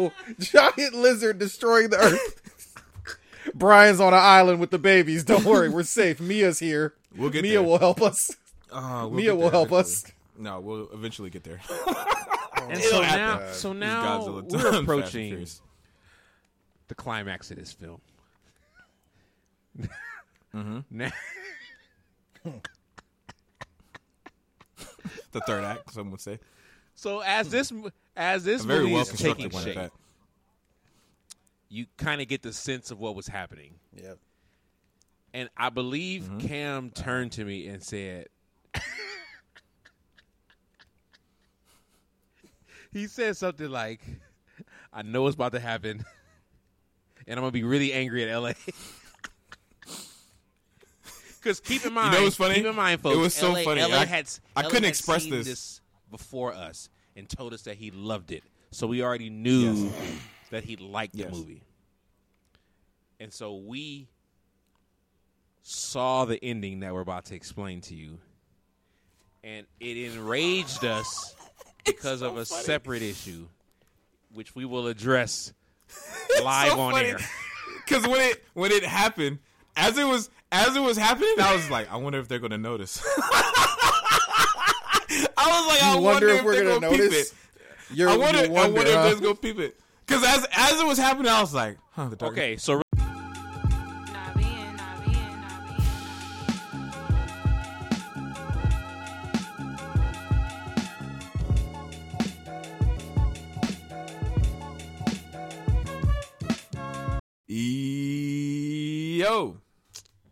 no, giant lizard destroying the earth. Brian's on an island with the babies. Don't worry, we're safe. Mia's here. We'll get Mia there. will help us. Uh, we'll Mia will there help eventually. us. No, we'll eventually get there. And so now, so now we're approaching the climax of this film. Mm-hmm. Now, the third act. Some would say so as this as this movie well is taking shape, at you kind of get the sense of what was happening. Yep. And I believe mm-hmm. Cam turned to me and said, he said something like, I know it's about to happen, and I'm going to be really angry at LA. Because keep in mind, you know what's funny? keep in mind, It was so LA, funny. LA I- had, I LA couldn't had express seen this. before us and told us that he loved it. So we already knew Yes. that he liked Yes. the movie. And so we saw the ending that we're about to explain to you. And it enraged us because of a separate issue, which we will address live so on funny. air. Because when it when it happened, as it was as it was happening, I was like, I wonder if they're gonna notice. I was like, I wonder, wonder if if we're they're gonna gonna, peep notice? it. You're, I wonder, you I wonder huh? if they're gonna peep it. Because as as it was happening, I was like, huh, the dark. Okay, so. Yo,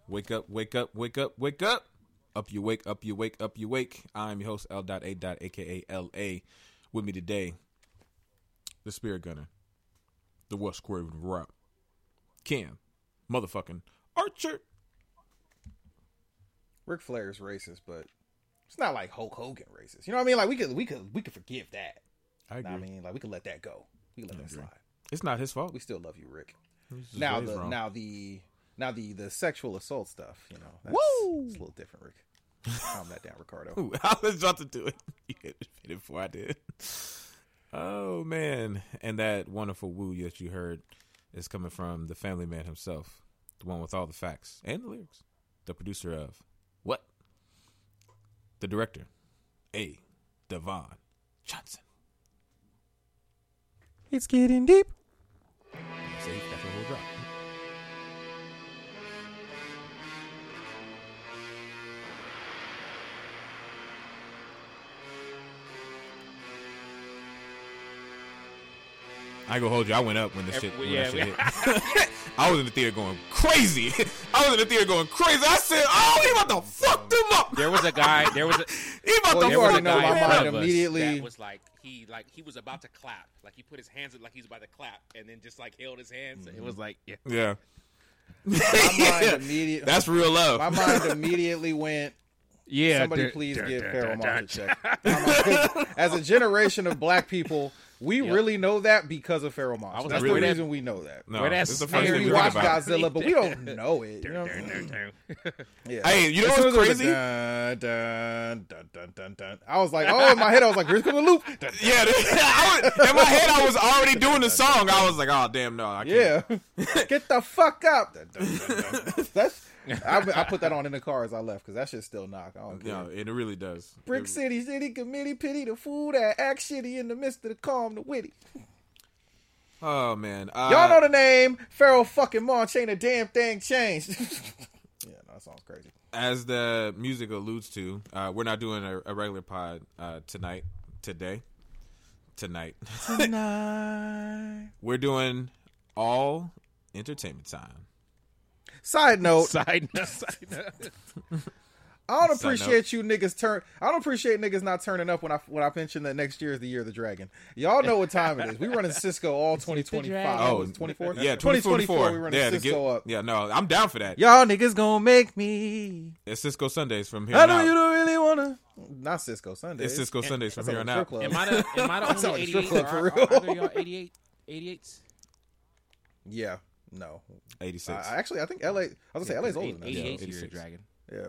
wake up, wake up, wake up, wake up. Up you wake, up you wake, up you wake. I'm your host, L. A. aka LA. With me today, the Spirit Gunner, the West Craven Rap, Cam, motherfucking Archer. Ric Flair's racist, but it's not like Hulk Hogan racist. You know what I mean? Like we could we could we could forgive that. I Know I mean, like we could let that go. We could let that agree. slide. It's not his fault. We still love you, Ric. Now the wrong. now the now the the sexual assault stuff. You know, that's, Woo! it's a little different, Ric. Calm that down, Ricardo. Ooh, I was about to do it. You hit it before I did. Oh man! And that wonderful woo that you heard is coming from the family man himself, the one with all the facts and the lyrics, the producer of what? The director, A. Devon Johnson. It's getting deep. See, that's a whole drop. I ain't gonna hold you. I went up when this Every- shit. When yeah, that shit hit. I was in the theater going crazy. I was in the theater going crazy. I said, "Oh, he about to fuck them up. there was a guy, there was a He about Well, to you there was a guy my in front mind of us immediately- that was like he like he was about to clap, like he put his hands up like he was about to clap, and then just like held his hands. It was mm-hmm. like yeah. Yeah, My mind immediately. that's real love. my mind immediately went. Yeah, Somebody there- please there- give there- Pharoahe there- Monch a check. As a generation of black people, we Yep. really know that because of Pharoahe Monch. I was That's like, the where that- reason we know that. no, Where that this is the I first thing we we watch about. Godzilla, but we don't know it. You know? Yeah. Hey, you know As what's as it was crazy? Dun, dun, dun, dun, dun, dun. I was like, oh, in my head, I was like, here's coming the loop. Dun, dun. Yeah, I was, in my head I was already doing the song. I was like, "Oh damn, no, I can't." Yeah. Get the fuck up. That's. I, I put that on in the car as I left because that shit still knock. I don't. No, it really does. Brick It- City, City Committee, pity the fool that act shitty in the midst of the calm, the witty. Oh man, uh, Y'all know the name. Pharoahe fucking Monch ain't a damn thing changed. yeah, no, that sounds crazy. as the music alludes to, uh, we're not doing a, a regular pod uh, tonight, today, tonight. Tonight. we're doing all entertainment time. Side note, Side note, side note. I don't Side appreciate you niggas turn. I don't appreciate niggas not turning up when I when I mention that next year is the year of the dragon. Y'all know what time it is. We running Cisco all 2025. Oh, Oh, 24. Yeah, 2024. 2024. We running yeah, to Cisco get- up. Yeah, no, I'm down for that. Y'all niggas gonna make me. It's Cisco Sundays from here I know out. you don't really wanna. Not Cisco Sundays. It's Cisco Sundays from here on out. Am I the am I the That sounds only like a strip 88? club for Are, real. are either y'all 88 88s? Yeah. No. 86. I, actually, I think LA. I was gonna say LA's older than that. 88 Yeah, year 86. dragon. Yeah.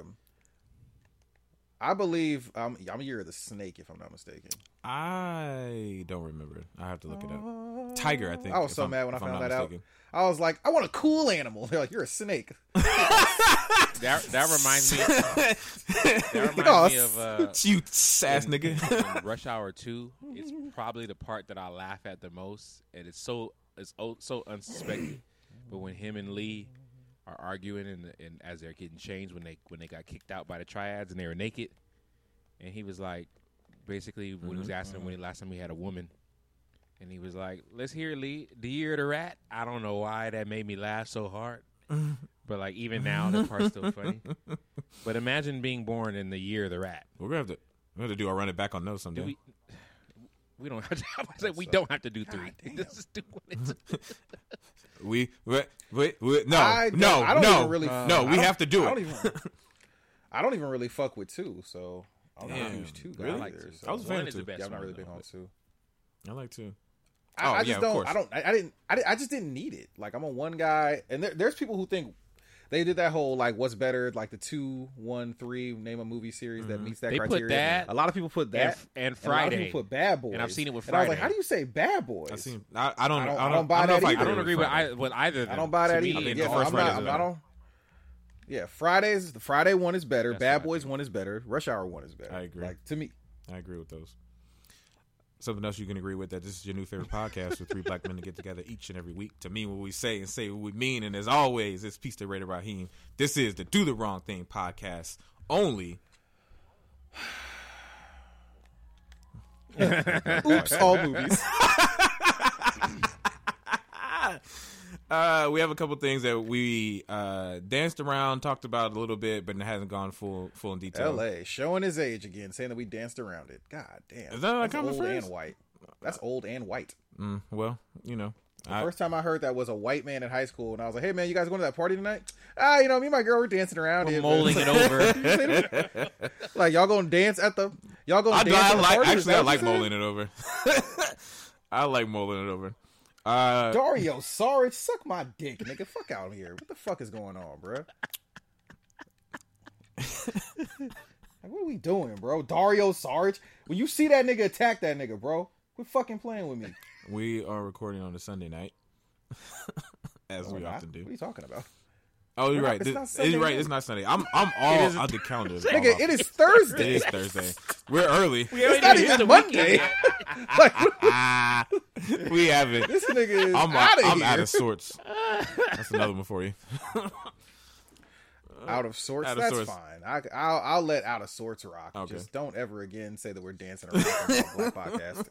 I believe um, I'm a year of the snake, if I'm not mistaken. I don't remember. I have to look it up. Tiger, I think. I was so I'm- mad when I found not that out. I was like, I want a cool animal. They're like, you're a snake. That that reminds me. That reminds Oh, me of uh, you sass in- nigga. in Rush Hour Two. It's probably the part that I laugh at the most, and it's so it's so unsuspected. But when him and Lee are arguing, and, and as they're getting changed when they when they got kicked out by the triads and they were naked, and he was like, basically when he was mm-hmm. asking him when the mm-hmm. last time he had a woman. And he was like, "Let's hear Lee. The year of the rat." I don't know why that made me laugh so hard, but like even now, that part's still funny. But imagine being born in the year of the rat. We're gonna have to we have to do our run it back on those someday. Do we? We don't have to. I was like, we don't have to do three. Just do one and two. We wait, wait, wait no, I don't- no, I don't no, even really- no. We have to do I it. don't even. I don't even really fuck with two, so I'm not a Damn, huge two guy really? I like two. so- I was a fan of two. yeah, I'm not really big though. on two. I like to. I, Oh, I just yeah, of don't. course. I don't. I, I didn't. I, I just didn't need it. Like I'm a one guy, and there, there's people who think they did that whole like what's better, like the two, one, three, name a movie series that mm-hmm. meets that They put criteria. that a lot of people put that, and, and and a lot of Friday. people put Bad Boys, And I've seen it with And I was like, how do you say Bad Boys? I seen. I, I don't. I don't- I I don't, don't buy I don't that either. I don't agree with, Friday. I, with either. I don't buy that me, either. the Yeah, first I'm Friday not, I'm not on. Yeah, Fridays. The Friday one is better. That's Bad Boys one is better. Rush Hour one is better. I agree. Like to me, I agree with those. Something else you can agree with that this is your new favorite podcast with three black men to get together each and every week to mean what we say and say what we mean. And as always, it's Peace to Radio Raheem. This is the Do the Wrong Thing podcast only. oops, all movies. Uh, we have a couple things that we uh, danced around, talked about a little bit, but it hasn't gone full full in detail. L.A. showing his age again, saying that we danced around it. God damn, Is that a That's old phrase? and white. That's old and white. Mm, well, you know, The I, first time I heard that was a white man in high school, and I was like, "Hey man, you guys going to that party tonight? Ah, you know, me and my girl were dancing around We're it, mulling it over. like y'all gonna dance at the y'all gonna I, dance I at the like party? Actually I like you mulling it over. I like mulling it over. Uh, Dario Saric, suck my dick, nigga. Fuck out of here. What the fuck is going on, bro? like, what are we doing, bro? Dario Saric. When you see that nigga, attack that nigga, bro. Quit fucking playing with me. we are recording on a Sunday night, as No, we we're not. often do. What are you talking about? Oh, you're right. it's This- not It's Sunday right. It's not Sunday. I'm I'm all is- out the calendar. Nigga, off. it is Thursday. it is Thursday. We're early. It's not even Monday. like, we haven't. this nigga is I'm out of I'm here. out of sorts. That's another one for you. out of sorts. Out of That's sorts. fine. I, I'll, I'll let out of sorts rock. Okay. Just don't ever again say that we're dancing around on the Black Podcast.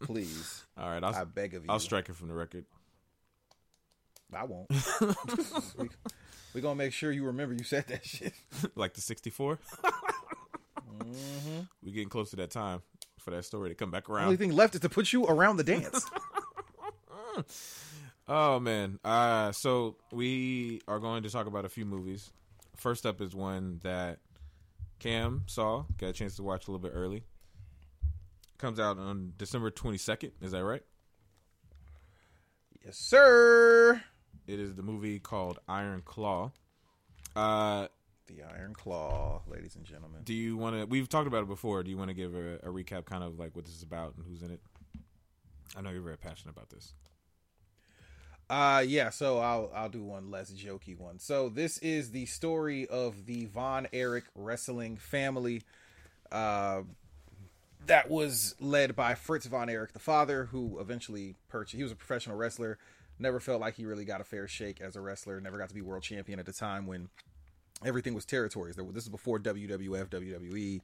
Please, All right, I'll I beg of you. I'll strike it from the record. I won't. We, we gonna make sure you remember you said that shit. like the 64. Mm-hmm. We getting close to that time for that story to come back around. Only thing left is to put you around the dance. Oh man. Uh so we are going to talk about a few movies. First up is one that Cam saw, got a chance to watch a little bit early. Comes out on December 22nd, is that right? yes, sir. It is the movie called Iron Claw. Uh The Iron Claw, ladies and gentlemen. do you want to we've talked about it before. Do you want to give a, a recap kind of like what this is about and who's in it? I know you're very passionate about this. Uh yeah, so I'll I'll do one less jokey one. So this is the story of the Von Erich wrestling family uh that was led by Fritz Von Erich the father who eventually purchased he was a professional wrestler, never felt like he really got a fair shake as a wrestler, never got to be world champion at the time when everything was territories. There, this is before WWF, WWE,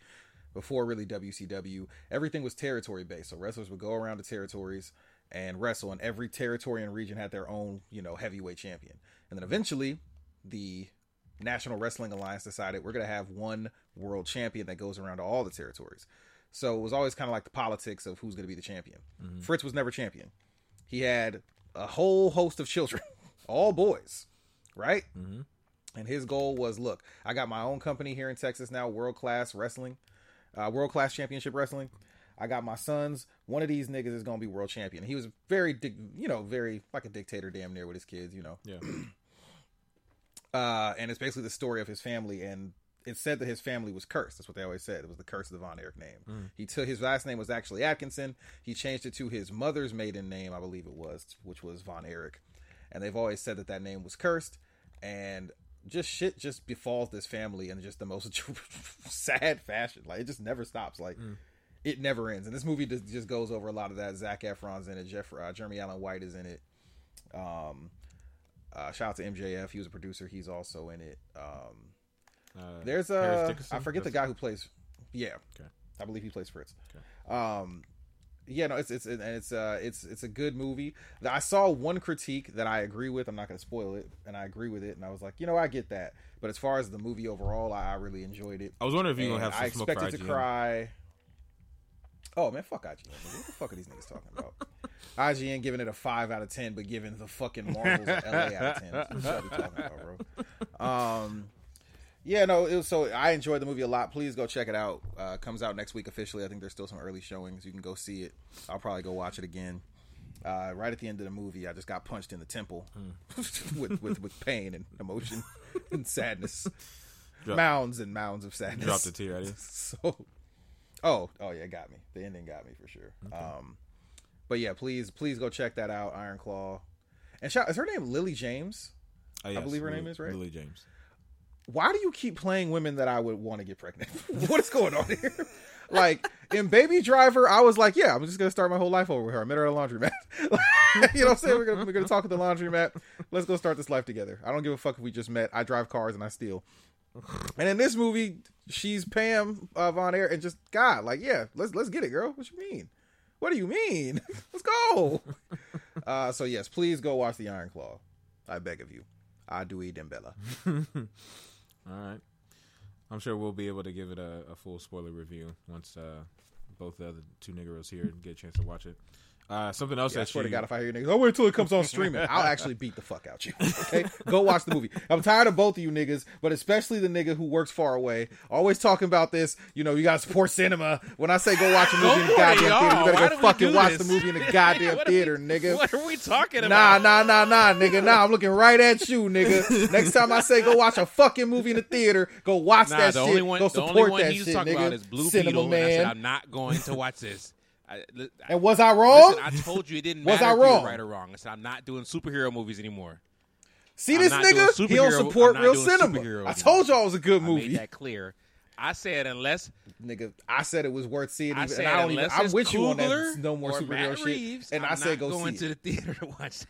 before really WCW. Everything was territory based. So wrestlers would go around the territories and wrestle, and every territory and region had their own, you know, heavyweight champion. And then eventually, the National Wrestling Alliance decided we're going to have one world champion that goes around to all the territories. So it was always kind of like the politics of who's going to be the champion. Mm-hmm. Fritz was never champion. He had a whole host of children, all boys, right? Mm-hmm. And his goal was, look, I got my own company here in Texas now, world class wrestling, uh, world class championship wrestling. I got my sons. One of these niggas is gonna be world champion. He was very, you know, very like a dictator, damn near with his kids, you know. Yeah. Uh, and it's basically the story of his family and it's said that his family was cursed. That's what they always said. It was the curse of the Von Erich name. Mm. He took his last name was actually Atkinson. He changed it to his mother's maiden name, I believe it was, which was Von Erich. And they've always said that that name was cursed. And just shit just befalls this family in just the most sad fashion. Like it just never stops. Like Mm. it never ends. And this movie just, just goes over a lot of that. Zac Efron's in it. Jeff uh, Jeremy Allen White is in it. Um, uh, shout out to MJF. He was a producer. He's also in it. Um, Uh, there's a Dickinson? I forget the guy who plays. Yeah, Okay. I believe he plays Fritz. Um, yeah, no, it's it's and it's uh it's it's a good movie. I saw one critique that I agree with. I'm not going to spoil it, and I agree with it. And I was like, you know, I get that. But as far as the movie overall, I, I really enjoyed it. I was wondering if you're gonna have I some for expected to cry. Oh man, fuck IGN. What the fuck are these niggas talking about? IGN giving it a five out of ten, but giving the fucking Marvels LA out of ten. What are you talking about, bro? Um, yeah, no. It was, so I enjoyed the movie a lot. Please go check it out. Uh, comes out next week officially. I think there's still some early showings. You can go see it. I'll probably go watch it again. Uh, right at the end of the movie, I just got punched in the temple with, with with pain and emotion and sadness, Drop- mounds and mounds of sadness. Dropped a tear out. So, oh, oh yeah, got me. The ending got me for sure. Um, but yeah, please, please go check that out. Iron Claw, and shout, is her name Lily James? Oh, yes, believe her Lily- name is, right? Lily James. Why do you keep playing women that I would want to get pregnant? what is going on here? Like in Baby Driver, I was like, yeah, I'm just gonna start my whole life over with her. I met her at a laundromat. you know what I'm saying? We're gonna we're gonna talk at the laundromat. Let's go start this life together. I don't give a fuck if we just met. I drive cars and I steal. And in this movie, she's Pam uh, Von Air, and just God, like, yeah, let's let's get it, girl. What you mean? What do you mean? let's go. Uh, so yes, please go watch the Iron Claw. I beg of you. I do eat Dembella. All right. I'm sure we'll be able to give it a, a full spoiler review once uh, both the other two niggeros here get a chance to watch it. Uh, something else Yeah, I that swear you, to God, if I hear you niggas, I'll wait until it comes on streaming. I'll actually beat the fuck out you. Okay, go watch the movie. I'm tired of both of you niggas, but especially the nigga who works far away, always talking about this. You know, you gotta support cinema. When I say go watch a movie in the goddamn y'all. theater, you Why better do go fucking watch the movie in the goddamn are we- theater, nigga. What are we talking about? nah, nah, nah, nah, nigga. Nah, I'm looking right at you, nigga. Next time I say go watch a fucking movie in the theater, go watch Nah, that shit. one, go the support only one that he's shit, talking nigga. about is Blue Cinema Beetle, man. and I said I'm not going to watch this. I, I- and was I wrong? listen, I told you it didn't Was matter I wrong? right or wrong. I said I'm not doing superhero movies anymore. See I'm this nigga? He don't support real cinema. I told y'all it was a good I movie. made that clear. I said unless nigga, I said it was worth seeing. I said and I don't even. unless I'm with you on that. No more superhero Matt shit. Reeves, and I'm I said go going see to it. the theater to watch. it.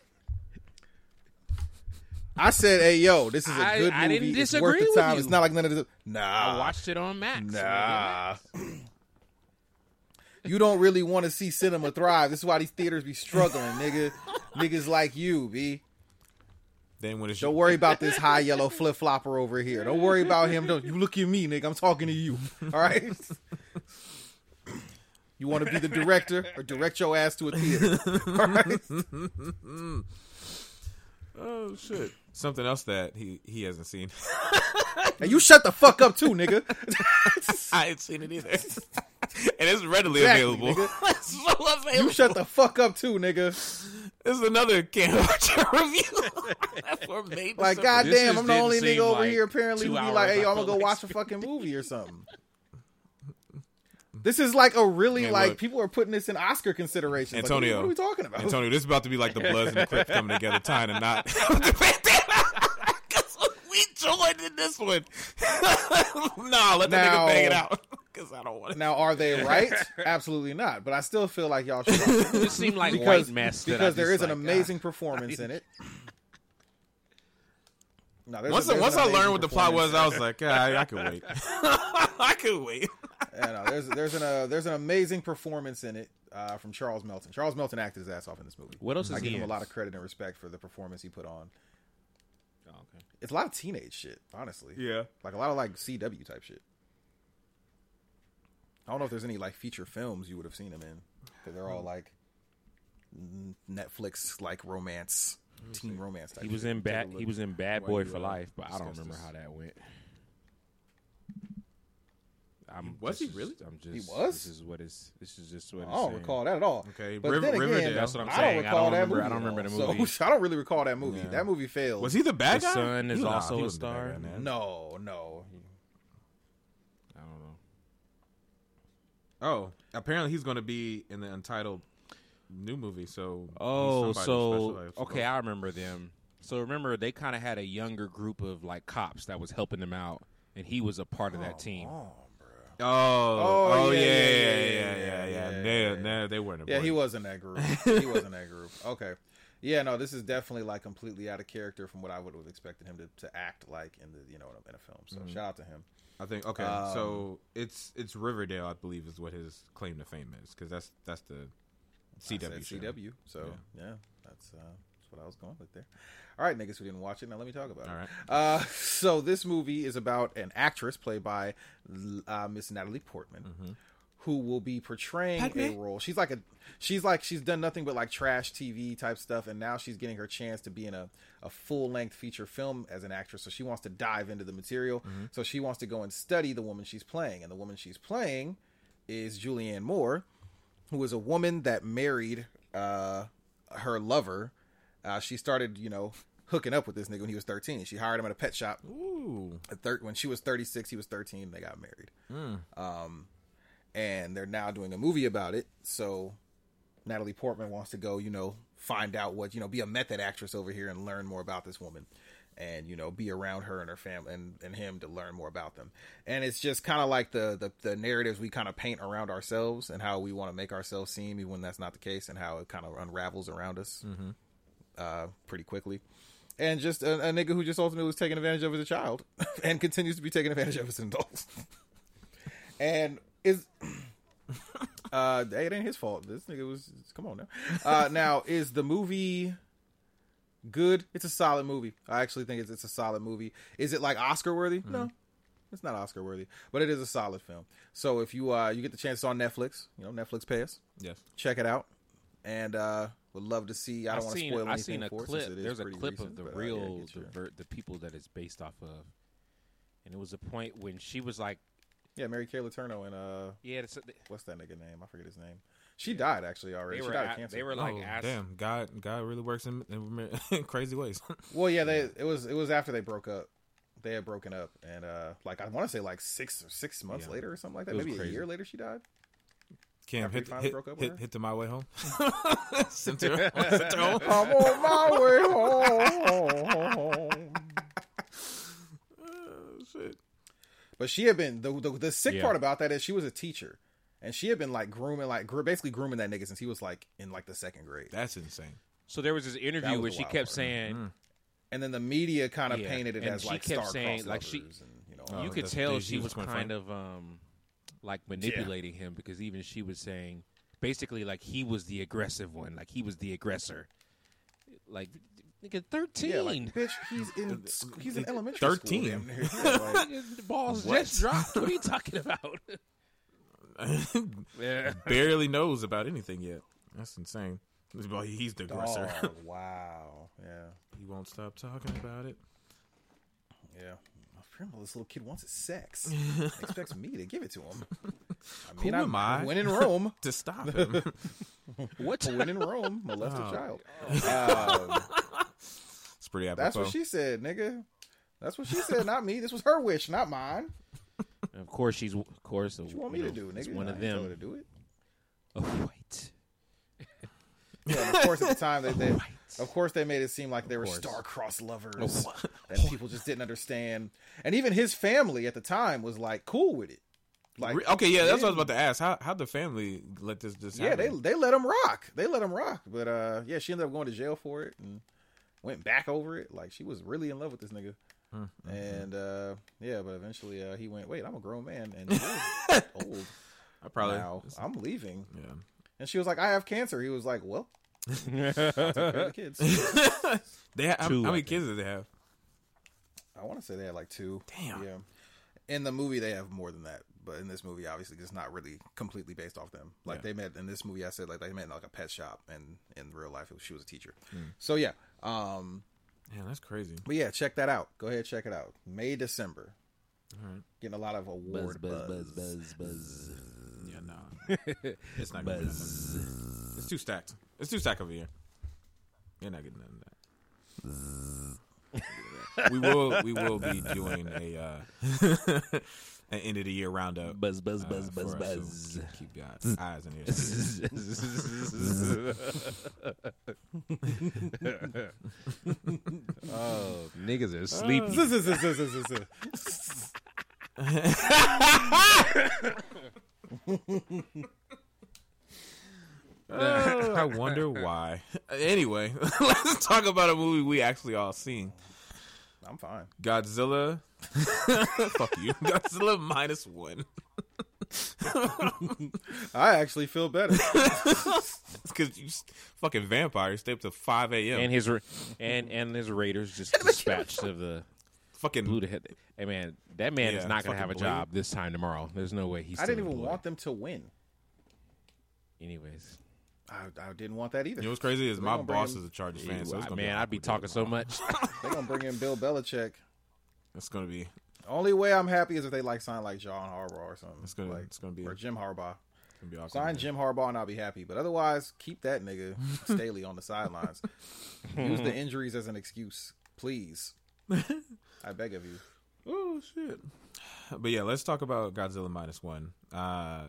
I said, hey yo, this is a I- good I movie. didn't it's worth the disagree with time. you. It's not like none of the. I watched it on Max. nah. you don't really want to see cinema thrive. This is why these theaters be struggling, nigga. Niggas like you, b. then when it's Don't worry about this high yellow flip flopper over here. Don't worry about him. Don't you look at me, nigga. I'm talking to you. All right. You want to be the director or direct your ass to a theater? All right. oh shit, something else that he he hasn't seen. And you shut the fuck up too, nigga. I ain't seen it either, and it's readily Exactly, available. nigga. It's so available. You shut the fuck up too, nigga. This is another can watcher review. That's what made Like, December. goddamn, just I'm the only seem nigga over like here apparently who be like, hey, I yo, I'm gonna go watch a fucking movie or something. This is like a really Hey, like look. people are putting this in Oscar considerations. Like, Antonio. what are we talking about? Antonio, this is about to be like the Bloods and the Crips coming together, tying a knot. 'Cause we joined in this one. nah, let the Now- nigga bang it out. Because I don't want it. Now, are they right? Absolutely not. But I still feel like y'all should. watch it. It just seemed like because white mess. because there just is an amazing ah, performance in it. No, there's Once, a, there's once I learned what the plot was, I was like, ah, I could wait. I could wait. Yeah, no, there's there's an uh, there's an amazing performance in it uh, from Charles Melton. Charles Melton acted his ass off in this movie. What else I is give he him a lot of credit and respect for the performance he put on. Okay. It's a lot of teenage shit, honestly. Yeah. Like a lot of like CW type shit. I don't know if there's any like feature films you would have seen him in because they're all like Netflix like romance, teen romance type. He was shit. in bad. He was in Bad Boy for uh, Life, but I don't remember how that went. I'm, was he really? I'm just. He was. This is what is. This is just what. I don't saying. recall that at all. Okay, but River, again, Riverdale. That's what I'm I saying. Don't recall I don't that. Movie I don't remember the movie. So, I don't really recall that movie. Yeah. That movie failed. Was he the bad guy? Son is he, also a star. Guy, no, no. I don't know. Oh, apparently he's going to be in the untitled new movie. So oh, so okay, I remember them. So remember they kind of had a younger group of like cops that was helping them out, and he was a part of that oh, team. Oh. Oh, oh, yeah, yeah, yeah, yeah, yeah. No, no, they weren't. Yeah, he was in that group. He was in that group. Okay. Yeah, no, this is definitely like completely out of character from what I would have expected him to, to act like in the you know in a film. So shout out to him. I think okay, um, so it's it's Riverdale, I believe, is what his claim to fame is because that's that's the CW CW. So yeah. yeah. that's uh, that's what I was going with there. All right, niggas who didn't watch it, now let me talk about All it. right. Uh, so this movie is about an actress played by uh, Miss Natalie Portman, Mm-hmm. who will be portraying a role. She's like a, she's like she's done nothing but like trash TV type stuff, and now she's getting her chance to be in a, a full length feature film as an actress. So she wants to dive into the material. Mm-hmm. So she wants to go and study the woman she's playing, and the woman she's playing is Julianne Moore, who is a woman that married uh, her lover. Uh, she started, you know, hooking up with this nigga when he was 13. She hired him at a pet shop. Ooh, At thir- when she was 36, he was 13. They got married. Um, and they're now doing a movie about it. So Natalie Portman wants to go, you know, find out what, you know, be a method actress over here and learn more about this woman. And you know, be around her and her family and, and him to learn more about them. And it's just kind of like the, the the narratives we kind of paint around ourselves and how we want to make ourselves seem, even when that's not the case, and how it kind of unravels around us uh, pretty quickly. And just a, a nigga who just ultimately was taken advantage of as a child and continues to be taken advantage of as an adult. and is uh it ain't his fault. This nigga was come on now. Uh now is the movie good? It's a solid movie. I actually think it's it's a solid movie. Is it like Oscar worthy? No. It's not Oscar worthy, but it is a solid film. So if you uh you get the chance it's on Netflix, you know, Netflix pay us yes. check it out and uh would love to see i I don't want to seen spoil I anything seen a for it clip. since There's a pretty clip recent, of the but, uh, real yeah, get the, ver- the people that it's based off of, and it was a point when she was like, yeah mary kay letourneau and uh yeah, it's, what's that nigga name? I forget his name. She died actually already. They she were died at- of cancer. they were like oh, asked, damn, God, God really works in, in crazy ways. well yeah they it was it was after they broke up. They had broken up and uh like i want to say like six or six months Yeah. later or something like that. It was maybe a year later she died Cam, After hit, hit, broke up with hit, hit to my way home. sent her, sent her home. i'm on my way home Oh, shit. But she had been the the, the sick Yeah. part about that is she was a teacher, and she had been like grooming like gr- basically grooming that nigga since he was like in like the second grade. That's insane. So there was this interview was where she kept part. saying And then the media kind of Yeah, painted it and as she like kept star-crossed saying, like, she- and you know Oh, you could tell they- she she was was kind of um like manipulating him because even she was saying basically like he was the aggressive one, like he was the aggressor. Like nigga, thirteen. yeah, like bitch, he's in he's in elementary 13. school. damn near. Yeah, like, Nigga, the balls What? just dropped. What are you talking about? yeah. Barely knows about anything yet. That's insane. Well, He's the aggressor. dog, wow, yeah, he won't stop talking about it. yeah. Apparently, this little kid wants his sex. expects me to give it to him. I Who am I? When in Rome, To stop him. What? when in Rome, molest Oh. a child. Um, it's pretty apropos. That's what she said, nigga. That's what she said, not me. This was her wish, not mine. And of course, she's of course. What you want me to do, nigga? One of ain't tell her them. to do it. Oh, white. Yeah, of course at the time they, they White. of course they made it seem like they were star-crossed lovers and people just didn't understand. And even his family at the time was like cool with it. Like okay, yeah, that's what I was about to ask. How how the family let this this Yeah, they happen? they let him rock. They let him rock. But uh yeah, she ended up going to jail for it and went back over it. Like she was really in love with this nigga. And uh yeah, but eventually uh he went, "Wait, I'm a grown man and old I probably now. I'm leaving." yeah. And she was like, "I have cancer." He was like, "Well, I'll take care of the kids." They ha- how, Two, how I many kids did they have? I want to say they had like two. Damn. Yeah. In the movie, they have more than that, but in this movie, obviously, it's not really completely based off them. Like Yeah. they met in this movie, I said like they met in like a pet shop, and in real life, it was, she was a teacher. Hmm. So yeah, um, Yeah, that's crazy. but yeah, check that out. Go ahead, check it out. May December, All right. getting a lot of award buzz, buzz, buzz. buzz. Yeah, no, it's not gonna be nothing. It's too stacked. It's too stacked over here. You're not getting none of that. we will we will be doing a uh, an end of the year roundup. Buzz, buzz, uh, buzz, buzz, buzz. Keep your eyes and ears. oh, niggas are sleepy. Uh, I wonder why. Anyway, let's talk about a movie we actually all seen. I'm fine. Godzilla. Fuck you. Godzilla minus one. I actually feel better. Because you fucking vampire stay up to 5 a.m. and his ra- and and his Raiders just dispatched of the fucking blew the head. Hey man, that man is not gonna have a blew. job this time tomorrow. There's no way he's. I didn't even employed. want them to win. Anyways, I, I didn't want that either. You know what's crazy is They my boss him- is a Chargers fan, so it's man, be I'd be talking so much. They're gonna bring in Bill Belichick. It's gonna be Only way I'm happy is if they like sign like John Harbaugh or something. It's gonna- like, it's gonna be- or Jim Harbaugh. it's gonna be awkward. Sign man. Jim Harbaugh and I'll be happy. But otherwise, keep that nigga Staley on the sidelines. Use the injuries as an excuse, please. I beg of you. Oh shit! But yeah, let's talk about Godzilla minus one. Uh,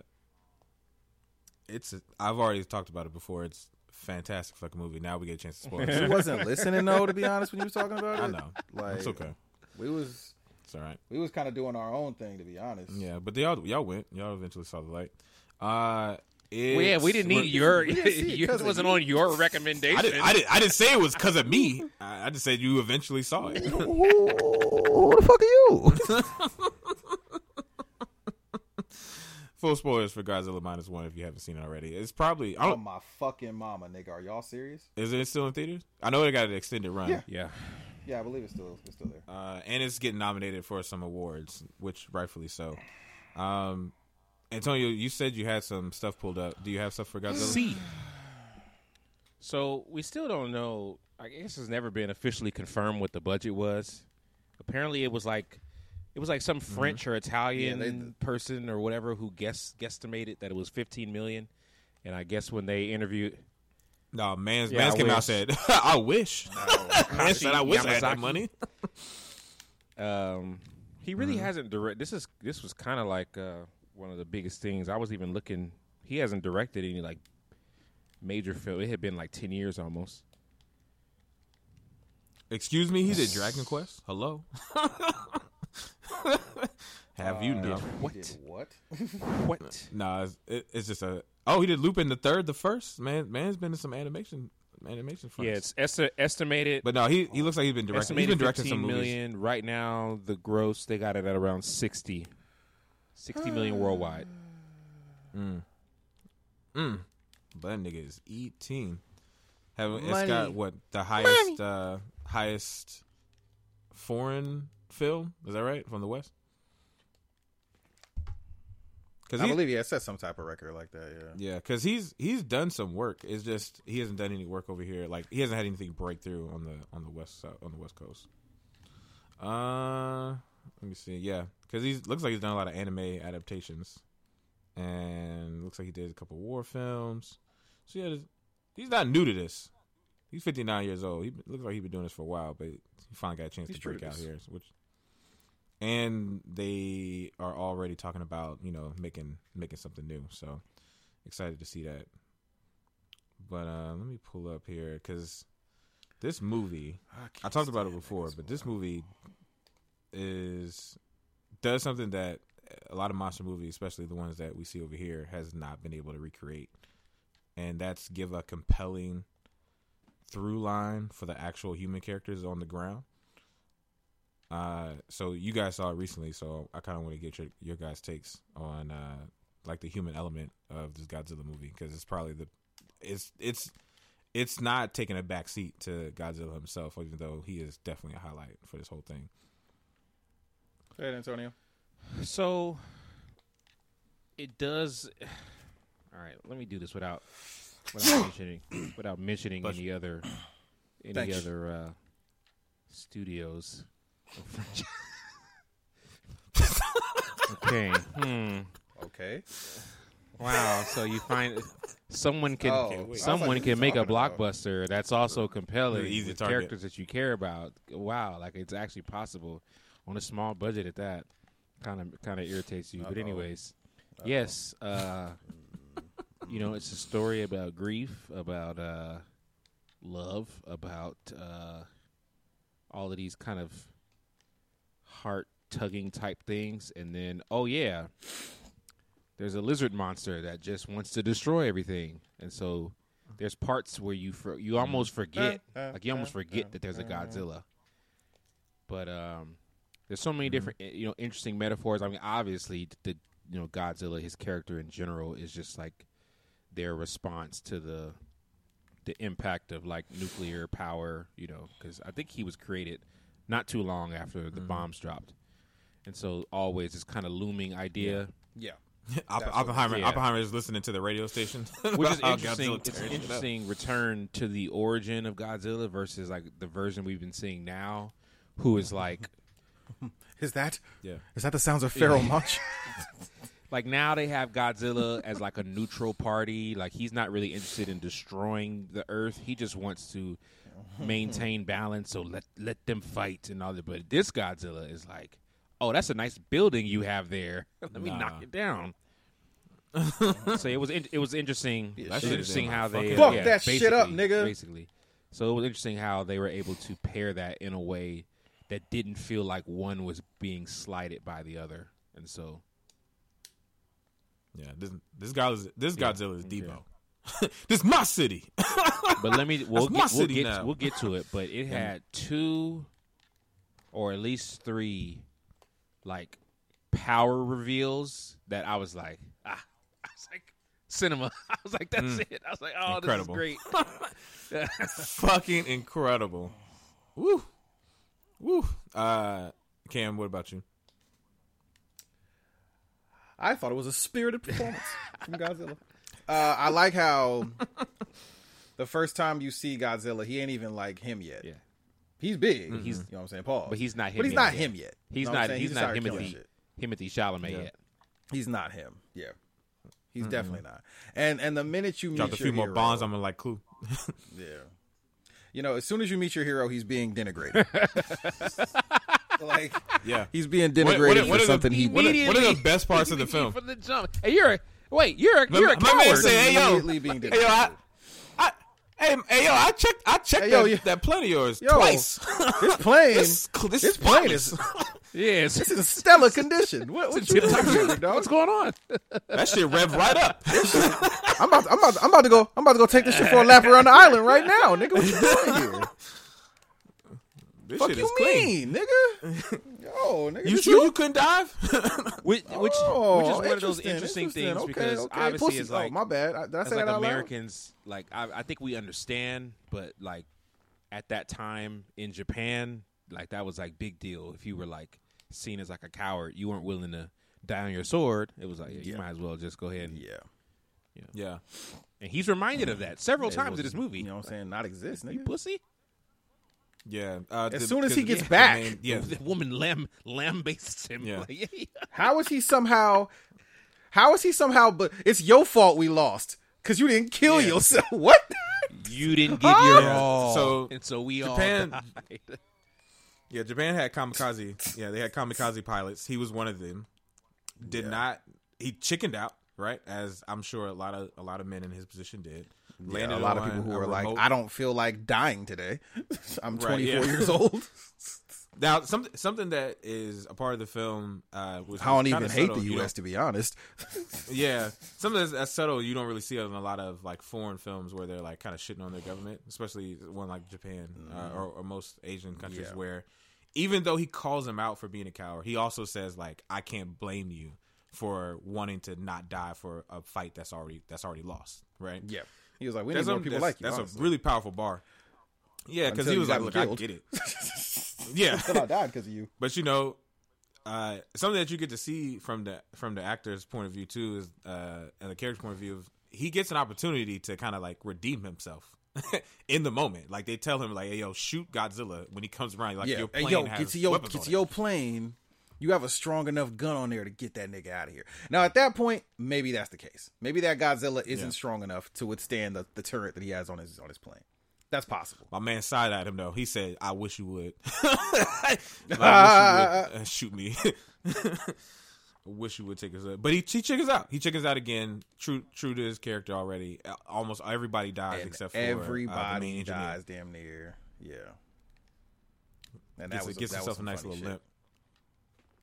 it's a, I've already talked about it before. It's a fantastic fucking movie. Now we get a chance to spoil You it. wasn't listening though, to be honest, when you was talking about it. I know. Like It's okay. we was It's all right. we was kind of doing our own thing, to be honest. Yeah, but y'all y'all went. Y'all eventually saw the light. Uh, well, yeah, we didn't need it's- your. we it Yours 'cause of wasn't on your recommendation. I didn't, I didn't. I didn't say it was because of me. I, I just said you eventually saw it. Who the fuck are you? Full spoilers for Godzilla minus one if you haven't seen it already. It's probably. I Oh don't, my fucking mama, nigga. Are y'all serious? is it still in theaters? I know it got an extended run. Yeah. Yeah. Yeah, I believe it's still it's still there. uh, and it's getting nominated for some awards, which rightfully so. Um, Antonio, you said you had some stuff pulled up. Do you have stuff for Godzilla? C. So we still don't know. I guess it's never been officially confirmed what the budget was. Apparently, it was like it was like some French or Italian Yeah, they- person or whatever who guess guesstimated that it was 15 million. And I guess when they interviewed, No, man's Yeah, man's I came out said, "I wish." man said, "I wish I had that money." um, he really hasn't direct. This is this was kind of like uh, one of the biggest things. I was even looking. He hasn't directed any like major film. It had been like 10 years almost. Excuse me, he did Dragon Quest. Hello. Have you Uh, know? What? What? What? Nah, it's, it, it's just a. Oh, he did Lupin the third, the first. Man, man's been in some animation, animation. Fronts. Yeah, it's esti- estimated. but no, he he looks like he's been directing. He's estimated been directing 15 some movies. million. Right now, the gross they got it at around 60. 60 million worldwide. Mm. Mm. But that nigga is eating. Have it's Money. got what the highest uh highest foreign film? Is that right from the west? Because I believe he has set some type of record like that. Yeah. yeah, because he's he's done some work. It's just he hasn't done any work over here. Like he hasn't had anything breakthrough on the on the west side, on the west coast. Uh, let me see. Yeah, because he looks like he's done a lot of anime adaptations, and looks like he did a couple war films. So yeah, he's not new to this. He's 59 years old. He looks like he's been doing this for a while, but he finally got a chance He's to break out here. Which, and they are already talking about you know making making something new. So excited to see that. But uh let me pull up here because this movie I talked about it before, but this movie is does something that a lot of monster movies, especially the ones that we see over here, has not been able to recreate, and that's give a compelling through line for the actual human characters on the ground. Uh, so you guys saw it recently, so I kind of want to get your your guys' takes on uh like the human element of this Godzilla movie because it's probably the it's it's it's not taking a back seat to Godzilla himself, even though he is definitely a highlight for this whole thing. Go ahead, Antonio. So it does. All right, let me do this without without mentioning without mentioning Bless any other any Thanks. other uh, studios. okay. Hmm. Okay. Wow. So you find someone can Oh, okay, wait. I was someone like, can make a talking about? blockbuster that's also compelling Really easy with target. characters that you care about. Wow, like it's actually possible on a small budget at that. kind of kind of irritates you. But Uh-oh. anyways, yes, uh, you know, it's a story about grief, about uh, love, about uh, all of these kind of heart tugging type things, and then oh yeah, there's a lizard monster that just wants to destroy everything, and so there's parts where you for, you almost forget, like you almost forget that there's a Godzilla. But um, there's so many different eh, you know interesting metaphors. I mean, obviously the you know Godzilla, his character in general is just like their response to the the impact of like nuclear power. You know, because I think he was created not too long after the bombs dropped, and so always this kind of looming idea. Yeah. Opp- That's Oppenheimer, yeah. Oppenheimer is listening to the radio station, which is about how interesting. It's an shit up. interesting return to the origin of Godzilla versus like the version we've been seeing now, who is like Is that Yeah, is that the sounds of Pharoahe Monch? like now they have Godzilla as like a neutral party. Like he's not really interested in destroying the Earth. He just wants to maintain balance. So let let them fight and all that. But this Godzilla is like, oh, that's a nice building you have there. let me Nah. knock it down. so it was in, it was interesting. Yeah, it that was shit is interesting how they fucking Fuck yeah, that shit up, nigga. Basically, so it was interesting how they were able to pair that in a way that didn't feel like one was being slighted by the other, and so yeah. This this guy is this Yeah, Godzilla is. Debo. this my city. But let me we'll That's get, we'll get we'll get to it. But it had two or at least three like power reveals that I was like, ah, I was like cinema. I was like, that's Mm. it. I was like, oh, Incredible. this is great. Fucking incredible. Woo, woo. Uh, Cam, what about you? I thought it was a spirited performance from Godzilla. Uh, I like how the first time you see Godzilla, he ain't even like him yet. Yeah. He's big. He's- you know what I'm saying, Paul. But he's not him. but he's yet. not him yet. He's You know not. saying? He's not out here killing Timothy. shit. Timothée Chalamet Yeah. yet. He's not him. Yeah. He's definitely not. And and the minute you meet Dropped a your few more hero, bonds. I'm gonna like clue. Yeah. You know, as soon as you meet your hero, he's being denigrated. like Yeah. he's being denigrated what are- what for are the- something he what are- what are the best parts of the film? from the jump? Hey, you're a, wait. You're a, My- you're a my man coward. said, "Hey, yo, being Hey yo, I, denigrated. I, hey, hey yo, I checked. I checked Hey, yo, that, you- that plane of yours Yo, twice. This plane, this, this, this plane is yes. it's in stellar condition. What, what you talking dog? What's going on? that shit rev right up. I'm about, I'm about, I'm about to go. I'm about to go take this shit for a lap around the island right now, nigga. What you doing here? This Fuck shit you is clean. mean, nigga? Yo, nigga. You sure you couldn't dive? Which, which, Oh, which is one of those interesting, interesting things Okay, because okay. obviously Pussy. it's oh, like oh, my bad. I, did I as say like that out loud? Americans, like I, I think we understand, but like at that time in Japan, like that was like big deal. If you were like seen as like a coward, you weren't willing to die on your sword. It was like yeah, you Yeah. might as well just go ahead. And, Yeah. yeah. yeah. and he's reminded of that several May times well in this movie. You know what I'm saying? Not exist, You pussy. Yeah. Uh, As the- soon as he gets the back. main- yeah. The woman lamb lamb lambastes him. Yeah. Like, yeah, yeah. How is he somehow? How is he somehow? But it's your fault we lost because you didn't kill Yeah. yourself. What? You didn't give your all, so and so we Japan- all died. Yeah, Japan had kamikaze. Yeah, they had kamikaze pilots. He was one of them. Did Yeah. not. He chickened out, right? As I'm sure a lot of a lot of men in his position did. Yeah, a lot of people who were a like, I don't feel like dying today. I'm Right, 24 yeah. years old. Now, something something that is a part of the film. Uh, I don't even hate subtle, the U.S. to be honest. Yeah, something that's, that's subtle. You don't really see it in a lot of like foreign films where they're like kind of shitting on their government, especially one like Japan uh, or, or most Asian countries. Yeah. where even though he calls him out for being a coward, he also says like, "I can't blame you for wanting to not die for a fight that's already that's already lost." Right? Yeah, he was like, we That's need more people like you. That's honestly. a really powerful bar. Yeah, because he was like, "Look, I killed." get it." yeah, Until I died because of you. but you know, uh, something that you get to see from the from the actor's point of view too is, uh, and the character's point of view, he gets an opportunity to kind of like redeem himself in the moment. Like they tell him, like, "Hey, yo, shoot Godzilla when he comes around." Like yeah, your hey, plane yo, has get to your get to your plane. You have a strong enough gun on there to get that nigga out of here. Now, at that point, maybe that's the case. Maybe that Godzilla isn't Yeah. strong enough to withstand the, the turret that he has on his on his plane. That's possible. My man side eyed him though. He said, "I wish you would. I wish you would uh, shoot me. I wish you would take us out." But he he chickens out. He chickens out again. True true to his character already. Uh, Almost everybody dies And except for uh, the everybody engineer. dies damn near. Yeah. And Gets, was gets that was himself a nice little shit. limp.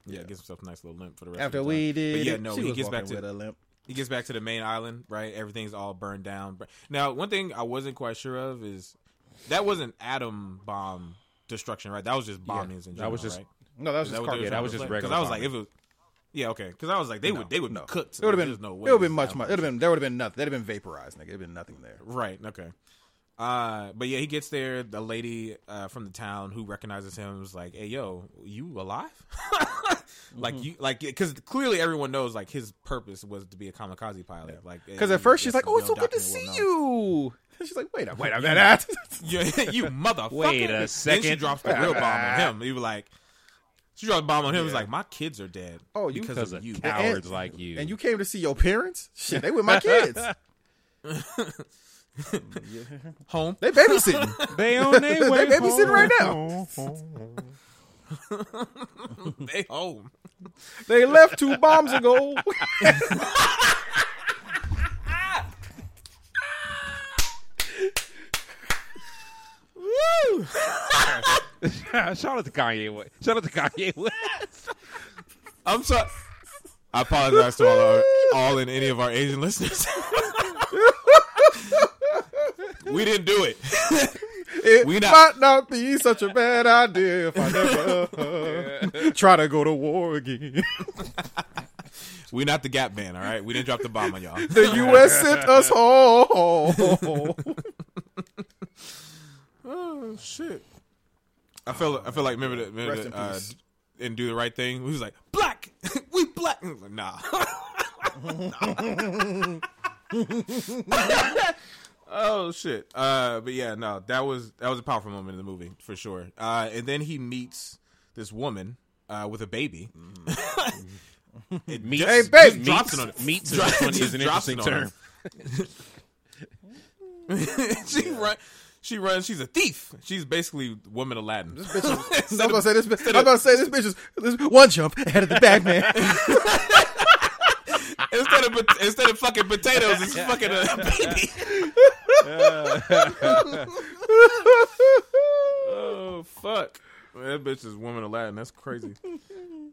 Yeah, Yeah. gets himself a nice little limp for the rest. After of the we did, But yeah, no, he was gets back to a limp. he gets back to the main island, right? Everything's all burned down. Now, one thing I wasn't quite sure of is that wasn't atom bomb destruction, right? That was just bombings in general. that was just- right? No, that was just that what they cargo. were Yeah, that was just regular I was like, if it was, yeah, okay, because I was like, they would they would no. be cooked. It would have been. no it would have been much. much It would have been. There would have been nothing. There'd have been vaporized. Nigga. It'd been nothing there. Right. Okay. Uh, but yeah, he gets there. The lady uh, from the town who recognizes him is like, "Hey, yo, you alive?" like Mm-hmm. you, like because clearly everyone knows like his purpose was to be a kamikaze pilot. Like Because at first she's like, "Oh, it's so good to see you." And she's like, "Wait a wait a minute." you, you motherfucker. Wait a second. Then she drops the real bomb on him. He was like, she dropped the bomb on him. He was like, my kids are dead. Oh, you- because, because of of you. cowards And- like you. and you came to see your parents? Shit, they with my kids. Home. They babysitting. they on their way They babysitting right now. they home. They left two bombs ago. Woo! Shout out to Kanye West. Shout out to Kanye West. I'm sorry. I apologize to all our, all and any of our Asian listeners. we didn't do it. It We not- might not be such a bad idea if I never try to go to war again. We not the Gap Band, all right. We didn't drop the bomb on y'all. The U.S. sent us home. Oh shit! I feel I feel like remember the, remember Rest the, in uh, peace. and do the right thing. He was like black, we black. I was like, nah. oh shit! Uh, but yeah, no, that was that was a powerful moment in the movie for sure. Uh, and then he meets this woman uh, with a baby. It Meets, Hey, just- babe. just drops it on meets, meets is, Drops- a funny- is just an drops interesting on term. she run. She runs. She's a thief. She's basically woman Aladdin. I'm about to say this. bitch- I'm about to say this bitch is this one jump ahead of the bag man. instead of instead of fucking potatoes, it's fucking a baby. oh fuck! Man, that bitch is woman Aladdin. That's crazy.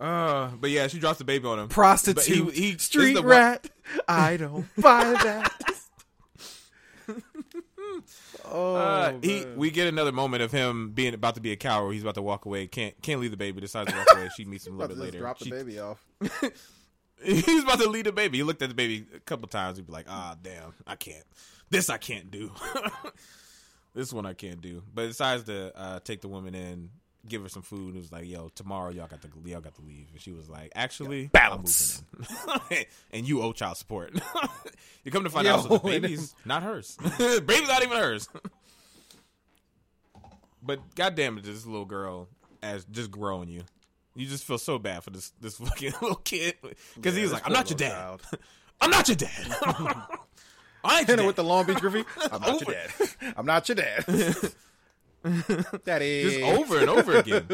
Uh, but yeah, she drops the baby on him. Prostitute, he- he- street the one- rat. I don't buy that. Oh, Uh, he, we get another moment of him being about to be a coward. He's about to walk away. Can't can't leave the baby. Decides to walk away. She meets him a little bit later. drop the baby off. He's about to lead the baby. He looked at the baby a couple times. He'd be like, "Ah, damn, I can't. This I can't do. this one I can't do." But decides to uh, take the woman in, give her some food. It was like, "Yo, tomorrow y'all got to y'all got to leave." And she was like, "Actually, Balance. I'm moving in. and you owe child support." you come to find Yo, out, so the baby's not hers. baby's not even hers. but goddamn it, this little girl as just growing you. You just feel so bad for this this fucking little kid because Yeah, like, "I'm not your dad. Oh I'm not your dad. I ain't your dad." with the Long Beach Graffiti. I'm not your dad. I'm not your dad. Daddy. just over and over again,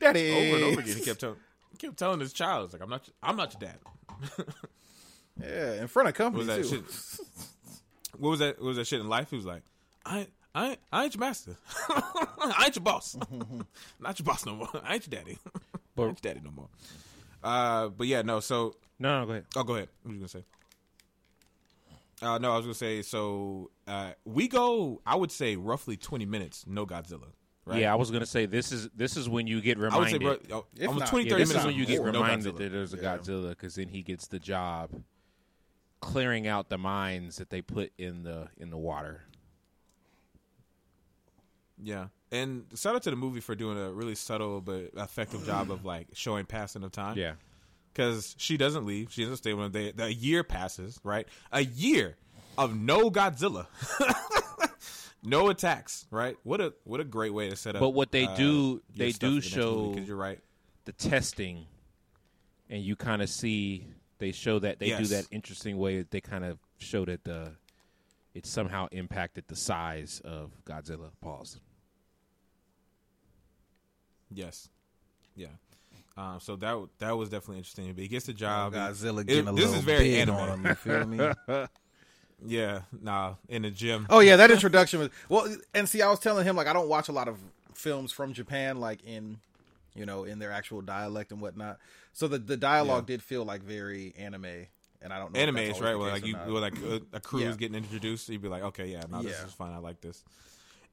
that is over and over again. He kept telling, he kept telling his child, like I'm not, your- I'm not your dad." Yeah, in front of company What was that too. shit? What was that? What was that shit in life? He was like, "I, ain't- I, ain't- I ain't your master. I ain't your boss. not your boss no more. I ain't your daddy. I ain't your daddy no more." Uh, but yeah, no. So No, no, go ahead. Oh, go ahead. What were you gonna say? Uh, no, I was gonna say. So uh, we go. I would say roughly twenty minutes. No Godzilla. Right? Yeah, I was gonna say this is this is when you get I would say reminded. bro, oh, If almost not- 20, yeah, 30 this is minutes. when you get more. No reminded Godzilla. that there's a Yeah. Godzilla because then he gets the job clearing out the mines that they put in the in the water. Yeah, and shout out to the movie for doing a really subtle but effective job of like showing passing of time. Yeah, because she doesn't leave. She doesn't stay when they. The year passes, right? A year of no Godzilla, no attacks, right? What a what a great way to set up. But what they uh, do- they do for the next movie, show- 'cause you're right. the testing, and you kind of see they show that they do that interesting way. that They kind of show that the it somehow impacted the size of Godzilla. Pause. Yes. Yeah. Um, so that that was definitely interesting. But he gets the job. Godzilla It- getting a this is very anime. on him. You feel me? Yeah. Nah. In the gym. Oh yeah, that introduction was well. And see, I was telling him like I don't watch a lot of films from Japan, like in you know in their actual dialect and whatnot. So the the dialogue Yeah. did feel like very anime, and I don't know Anime is right. case like you, where like a, a crew Yeah. is getting introduced, you'd be like, okay, yeah, no, this is fine. I like this.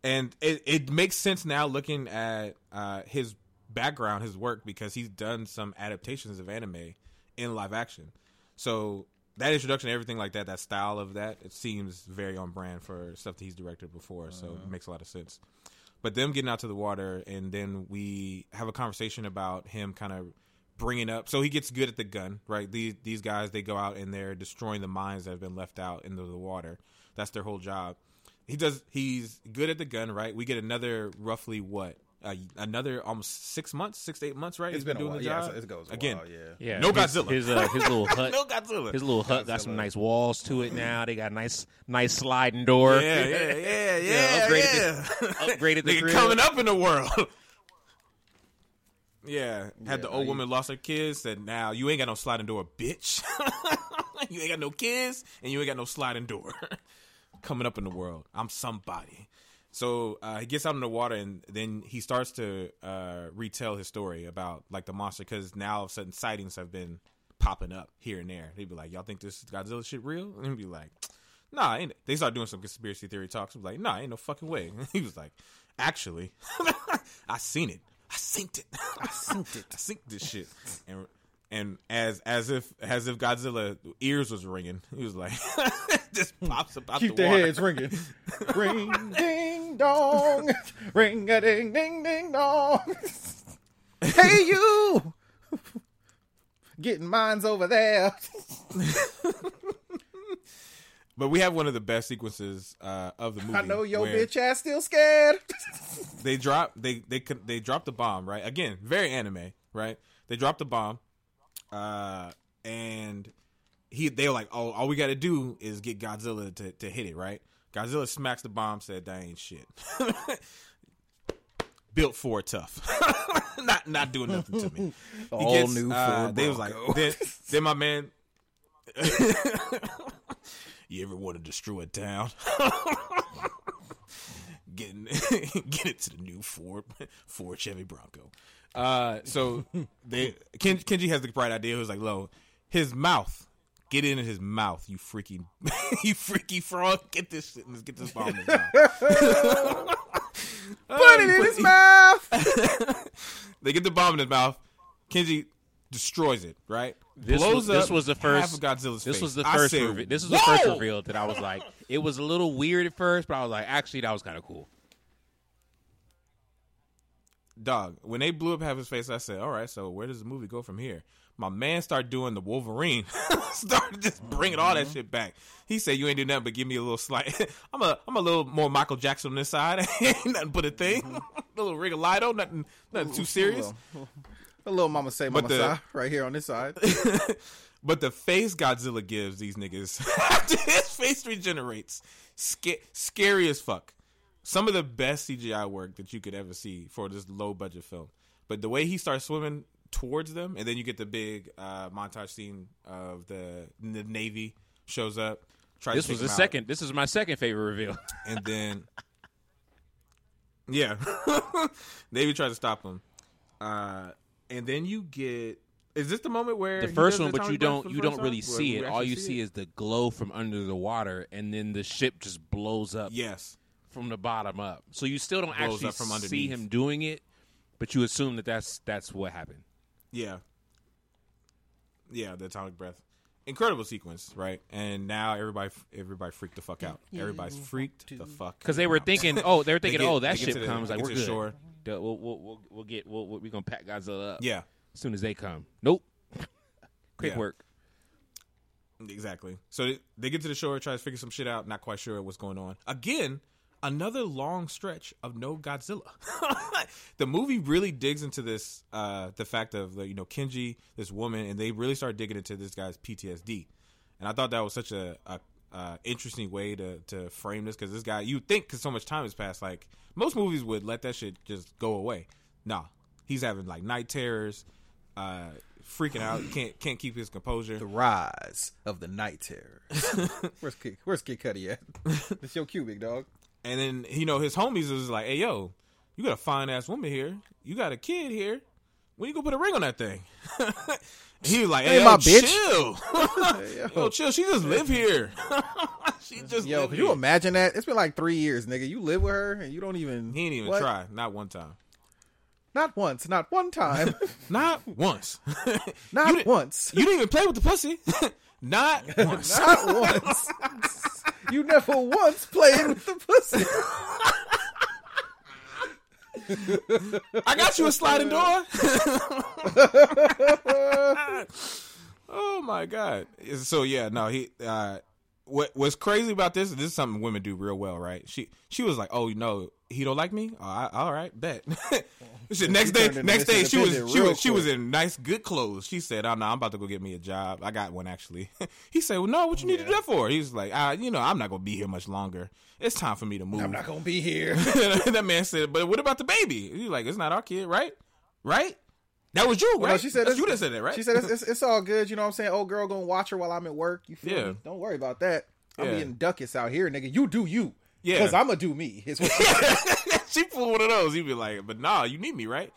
And it it makes sense now looking at uh, his background, his work, because he's done some adaptations of anime in live action. So that introduction, everything like that, that style of that, it seems very on brand for stuff that he's directed before. So Uh-huh. it makes a lot of sense. But them getting out to the water, and then we have a conversation about him kind of bringing up. So he gets good at the gun, right? These these guys they go out and they're destroying the mines that have been left out into the water. That's their whole job. He does. He's good at the gun, right? We get another roughly what? Uh, another almost six months, six to eight months, right? it's He's been a doing while. the Yeah, job it goes again. while, yeah. Yeah, No his, Godzilla. His uh, his little hut. no Godzilla. His little hut got some nice walls to it now. They got nice nice sliding door. Yeah, yeah, yeah, yeah. upgraded yeah. upgraded the Nigga coming up in the world. yeah, had the old like- woman lost her kids. Said, "Now you ain't got no sliding door, bitch. you ain't got no kids, and you ain't got no sliding door. coming up in the world, I'm somebody." So uh, he gets out in the water, and then he starts to uh, retell his story about like the monster, because now all of a sudden sightings have been popping up here and there. He'd be like, "Y'all think this Godzilla shit real?" And he'd be like, "Nah." Ain't it. They start doing some conspiracy theory talks. I'm like, "Nah, ain't no fucking way." he was like, "Actually, I seen it. I synced it. I synced it. I synced this shit." And and as as if as if Godzilla ears was ringing, he was like, just pops up out Keep the their water. heads ringing. Ring ding dong, ring a ding ding ding dong. hey you, getting mines over there. But we have one of the best sequences uh, of the movie. I know your bitch ass still scared. They drop they they they drop the bomb right again. Very anime right. They drop the bomb, uh, and he they were like, oh, all we got to do is get Godzilla to to hit it right. Godzilla smacks the bomb. Said that ain't shit. Built for tough, not not doing nothing to me. All gets, new uh, They was like, then, then my man. you ever want to destroy a town? Getting get it to the new Ford Ford Chevy Bronco. Uh, so they Ken, Kenji has the bright idea. He was like, "Lo, his mouth, get in his mouth, you freaky, you freaky frog. Get this shit, let's get this bomb in his mouth. Put it in his mouth. They get the bomb in his mouth. Kenji destroys it. Right, This blows was, this was the half first. of Godzilla's this face. was the I first. said, reve- this was the first reveal that I was like, it was a little weird at first, but I was like, actually, that was kind of cool. Dog, when they blew up half his face, I said, "All right, so where does the movie go from here?" My man started doing the Wolverine, started just bringing all that mm-hmm. shit back. He said, "You ain't do nothing but give me a little slight. I'm a, I'm a little more Michael Jackson on this side. ain't nothing but a mm-hmm. thing, a little Rigoletto, nothing, nothing too serious." A little mama say mama the- sigh right here on this side. But the face Godzilla gives these niggas after his face regenerates, sca- scary as fuck. Some of the best CGI work that you could ever see for this low budget film. But the way he starts swimming towards them, and then you get the big uh, montage scene of the, the Navy shows up. This was the second. This is my second favorite reveal. and then yeah, Navy tries to stop him. Uh, and then you get. Is this the moment where the first one, but you don't you don't really see it. All you see is the glow from under the water, and then the ship just blows up Yes. From the bottom up. So you still don't Blows actually up from see him doing it, but you assume that that's that's what happened. Yeah. Yeah, the atomic breath. Incredible sequence, right? And now everybody everybody freaked the fuck out. Everybody's freaked the fuck Because they were out. thinking, oh, they were They thinking, get- oh, that they get ship to the- comes, they like get we're to the good. shore. Duh, We'll, we'll, we'll, we'll get, we'll, we're gonna pack Godzilla up. Yeah, as soon as they come. Nope. Quick Yeah. work. exactly. So they, they get to the shore, try to figure some shit out, not quite sure what's going on. Again, another long stretch of no Godzilla. the movie really digs into this uh the fact of you know Kenji, this woman, and they really start digging into this guy's PTSD. And I thought that was such a, a uh, interesting way to to frame this because this guy you think because so much time has passed like most movies would let that shit just go away. Nah, he's having like night terrors, uh, freaking out, can't can't keep his composure. The rise of the night terror. where's Kid, Where's Kid Cudi at? it's your cubic dog. And then you know his homies is like, "Hey yo, you got a fine ass woman here. You got a kid here. When you gonna put a ring on that thing?" he was like, "Hey, yo, my bitch." chill, yo, chill. She just live here. she just Yo, Can you here. imagine that? It's been like three years, nigga. You live with her and you don't even. He didn't even What? try, not one time, Not once, not one time, not once. not You once, you didn't even play with the pussy, not once. not once. You never once played with the pussy. I got you a sliding door. oh my god! So yeah, no, he. Uh, what what's crazy about this? This is something women do real well, right? She she was like, "Oh, you know, he don't like me. Oh, I, all right, bet." Shit, next day, next day, she was she was she was in nice, good clothes. She said, "Oh no, I'm about to go get me a job. I got one actually." he said, "Well, no, what you need to do that for?" He's like, "Ah, you know, I'm not gonna be here much longer. It's time for me to move." I'm not gonna be here. that man said, "But what about the baby?" He's like, "It's not our kid, right? Right? That was you, right?" Well, no, she said you that said that, right? She said it's, it's, it's all good. You know what I'm saying? Old girl gonna watch her while I'm at work. You feel Yeah. me? Don't worry about that. I'm Yeah. being duckus out here, nigga. You do you. Yeah. Because I'm gonna do me. Is what she pulled one of those. He'd be like, "But nah, you need me, right?"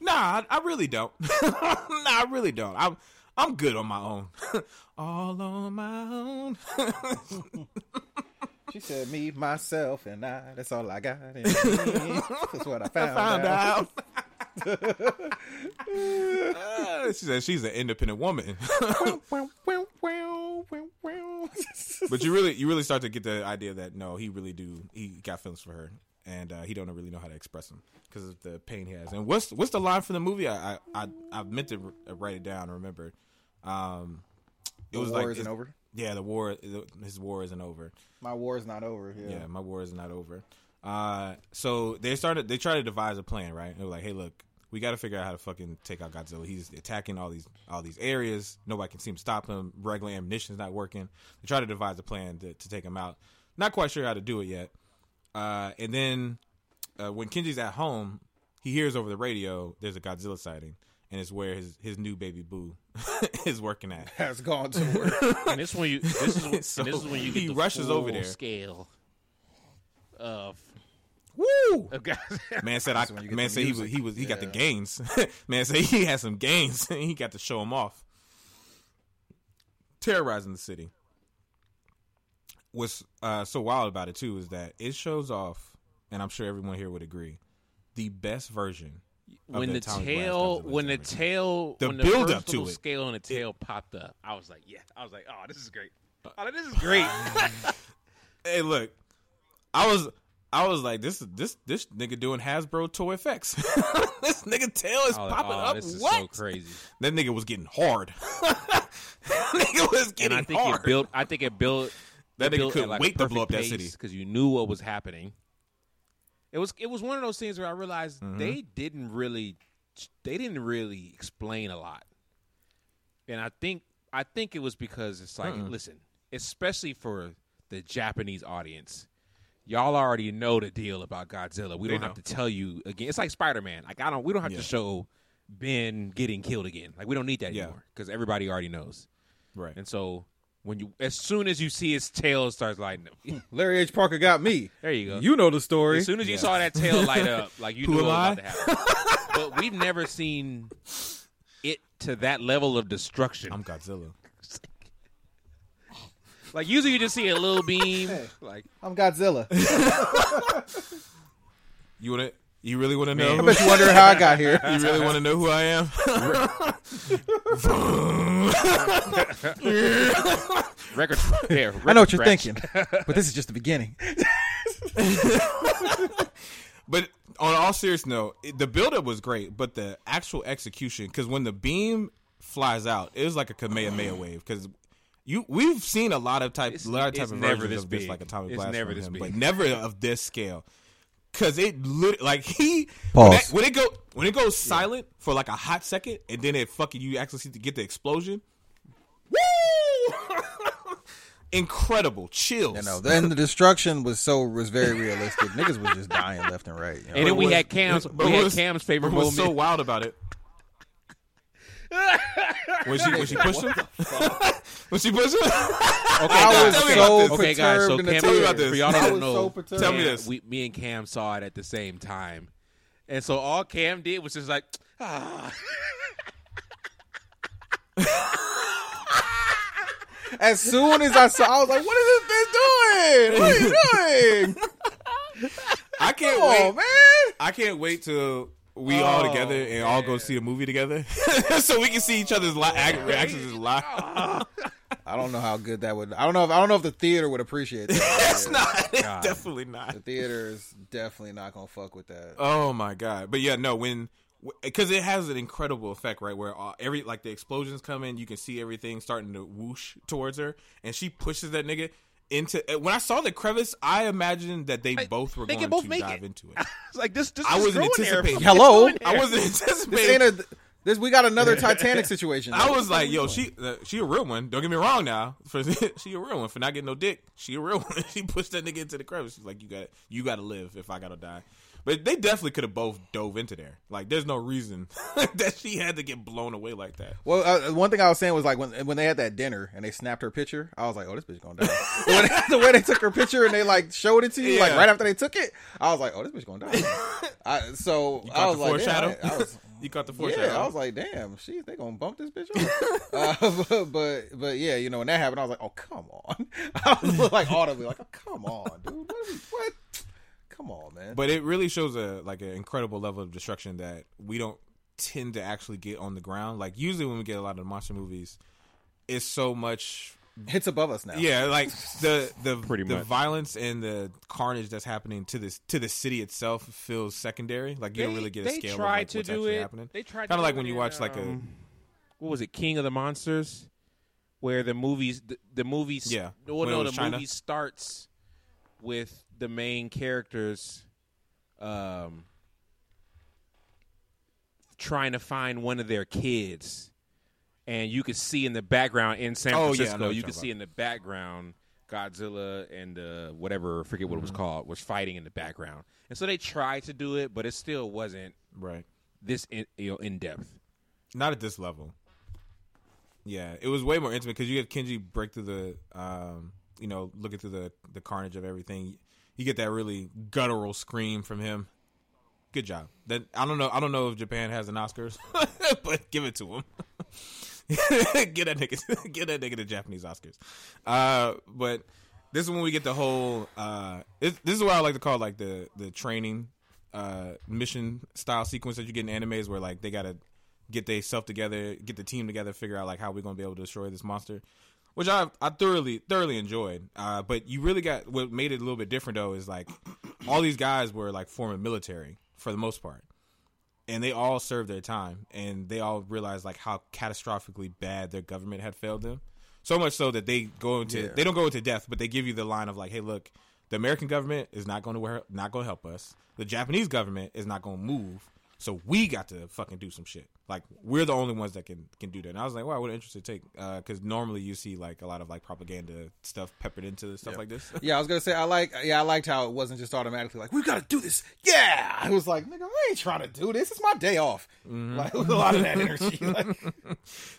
Nah, I, I really don't. nah, I really don't. I'm I'm good on my own. All on my own. She said, "Me, myself, and I. That's all I got." That's what I found, Found out. out. Uh, she said she's an independent woman. but you really you really start to get the idea that no, he really do he got feelings for her, and uh, he don't really know how to express them because of the pain he has. And what's what's the line from the movie? I I I, I meant to write it down. Remember, um, it The was war like isn't over. Yeah, the war his war isn't over. My war is not over. Yeah. Yeah, my war is not over. Uh, so they started. They tried to devise a plan, right? They were like, "Hey, look, we got to figure out how to fucking take out Godzilla. He's attacking all these all these areas. Nobody can seem to stop him. Regular ammunition's not working. They try to devise a plan to, to take him out. Not quite sure how to do it yet. Uh, and then uh, when Kenji's at home, he hears over the radio there's a Godzilla sighting, and it's where his his new baby boo is working at. Has gone to work. And this when you this is when, So this is when you get he the rushes over there. scale of Woo! of. Man said I, That's when you get man the said he was he was he got the gains. man said he had some gains. he got to show them off. Terrorizing the city. What's uh, so wild about it too is that it shows off, and I'm sure everyone here would agree, the best version. when the Atomic tail when the tail The when the build first up to it. scale on the tail popped up, I was like, yeah. I was like, oh, this is great. Oh, this is great. Hey, look, I was I was like, this is this this nigga doing Hasbro toy effects. this nigga tail is like, popping oh, up. this is what? so crazy. That nigga was getting hard. that nigga was And getting I think hard. it built. I think it built. That it nigga built couldn't at, like, wait to blow up that city. because you knew what was happening. It was it was one of those things where I realized Mm-hmm. they didn't really they didn't really explain a lot, and I think I think it was because it's like listen, especially for the Japanese audience. Y'all already know the deal about Godzilla. We They don't have know. to tell you again. It's like Spider Man. Like I don't. We don't have Yeah. to show Ben getting killed again. Like we don't need that Yeah. anymore because everybody already knows. right. And so when you, as soon as you see his tail starts lighting up, hmm. Larry H. Parker got me. there you go. You know the story. as soon as you saw that tail light up, like you Who knew what was about to happen. but we've never seen it to that level of destruction. I'm Godzilla. Like usually you just see a little beam, like I'm Godzilla. You want to? You really want to know? I bet you wonder how I got here. you really want to know who I am? record. Yeah, I know what you're scratch. thinking, but this is just the beginning. but on all serious note, it, the buildup was great, but the actual execution, because when the beam flies out, it was like a Kamehameha wave. Because you, we've seen a lot of type, It's- a lot of type it's of never versions this of this, big. like atomic It's blast, never from this him, big. but never of this scale. Because it lit, like he Pause. When, that- when it go when it goes silent for like a hot second, and then it fucking you actually see to get the explosion. Woo! incredible. Chills. You know, then the destruction was so was very realistic. Niggas was just dying left and right. you know? And then we was- had Cam's. but We had was- Cam's favorite What was so wild about it? When she when she pushed him, when she pushed him. Okay, I was guys, tell me so. Okay, guys, so perturbed in the Cam- Tell me about this. For y'all I that was know, so perturbed. Tell me Cam- this. We, me and Cam saw it at the same time, and so all Cam did was just like, ah. As soon as I saw, I was like, "What is this bitch doing? What are you doing? I can't Come wait. on, man!" I can't wait till we all Oh, together and all go see a movie together, so we can see each other's li- act- reactions live. I don't know how good that would. I don't know if I don't know if the theater would appreciate that. it's not. It's God. definitely not. The theater is definitely not gonna fuck with that. Oh my god! But yeah, no, when because it has an incredible effect, right? Where uh, every like the explosions come in, you can see everything starting to whoosh towards her, and she pushes that nigga into. uh, When I saw the crevice, I imagined that they I- both were they going both to dive it. into it. It's like this. this I wasn't going there. anticipating. Hello? I wasn't This anticipating. ain't a. This we got another Titanic situation. I was like, yo, she uh, she a real one. Don't get me wrong now. For she a real one for not getting no dick. She a real one. she pushed that nigga into the crevice. She's like, you got you got to live if I gotta die. But they definitely could have both dove into there. Like, there's no reason that she had to get blown away like that. Well, uh, one thing I was saying was like when when they had that dinner and they snapped her picture, I was like, "Oh, this bitch gonna die." When the way they took her picture and they like showed it to you, like right after they took it, I was like, "Oh, this bitch gonna die." I, so I was the like. "Damn," I, I was, you caught the foreshadow. yeah, I was like, "Damn, she they gonna bump this bitch off." uh, but, but but yeah, you know when that happened, I was like, "Oh, come on!" I was like audibly like, oh, "Come on, dude, what? What? Come on, man." But it really shows a like an incredible level of destruction that we don't tend to actually get on the ground. Like usually when we get a lot of monster movies, it's so much it's above us now. yeah, like the the Pretty the much. violence and the carnage that's happening to this to the city itself feels secondary. Like you don't really get a scale of like, to what's do actually it. happening. They tried Kinda like when it you in, watch, like, a- um, what was it, King of the Monsters, where the movies the, the movies Yeah, well, no the China. movie starts with the main characters um trying to find one of their kids and you could see in the background in San Oh, Francisco you could see in the background Godzilla and uh, whatever forget what it was called was fighting in the background and so they tried to do it but it still wasn't Right. this in, you know in depth Not at this level. Yeah, it was way more intimate because you get Kenji break through the, um, you know, looking through the the carnage of everything. You get that really guttural scream from him. Good job. That I don't know. I don't know if Japan has an Oscars, but give it to him. get that nigga, get that nigga the Japanese Oscars. Uh, but this is when we get the whole. Uh, this, this is what I like to call like the the training uh mission style sequence that you get in animes where like they gotta get they self together, get the team together, figure out like how we're gonna be able to destroy this monster. Which I I thoroughly thoroughly enjoyed. Uh, but you really got what made it a little bit different though is like all these guys were like former military for the most part. And they all served their time and they all realized like how catastrophically bad their government had failed them. So much so that they go into Yeah. they don't go into death, but they give you the line of like, "Hey, look, the American government is not going to not going to help us. The Japanese government is not going to move. So we got to fucking do some shit. Like we're the only ones that can can do that. And I was like, wow, what an interesting take. Because normally you see like a lot of like propaganda stuff peppered into stuff like this. Yeah, I was gonna say I like. Yeah, I liked how it wasn't just automatically like we gotta do this. Yeah, I was like, nigga, I ain't trying to do this. It's my day off. Mm-hmm. Like with a lot of that energy. Like,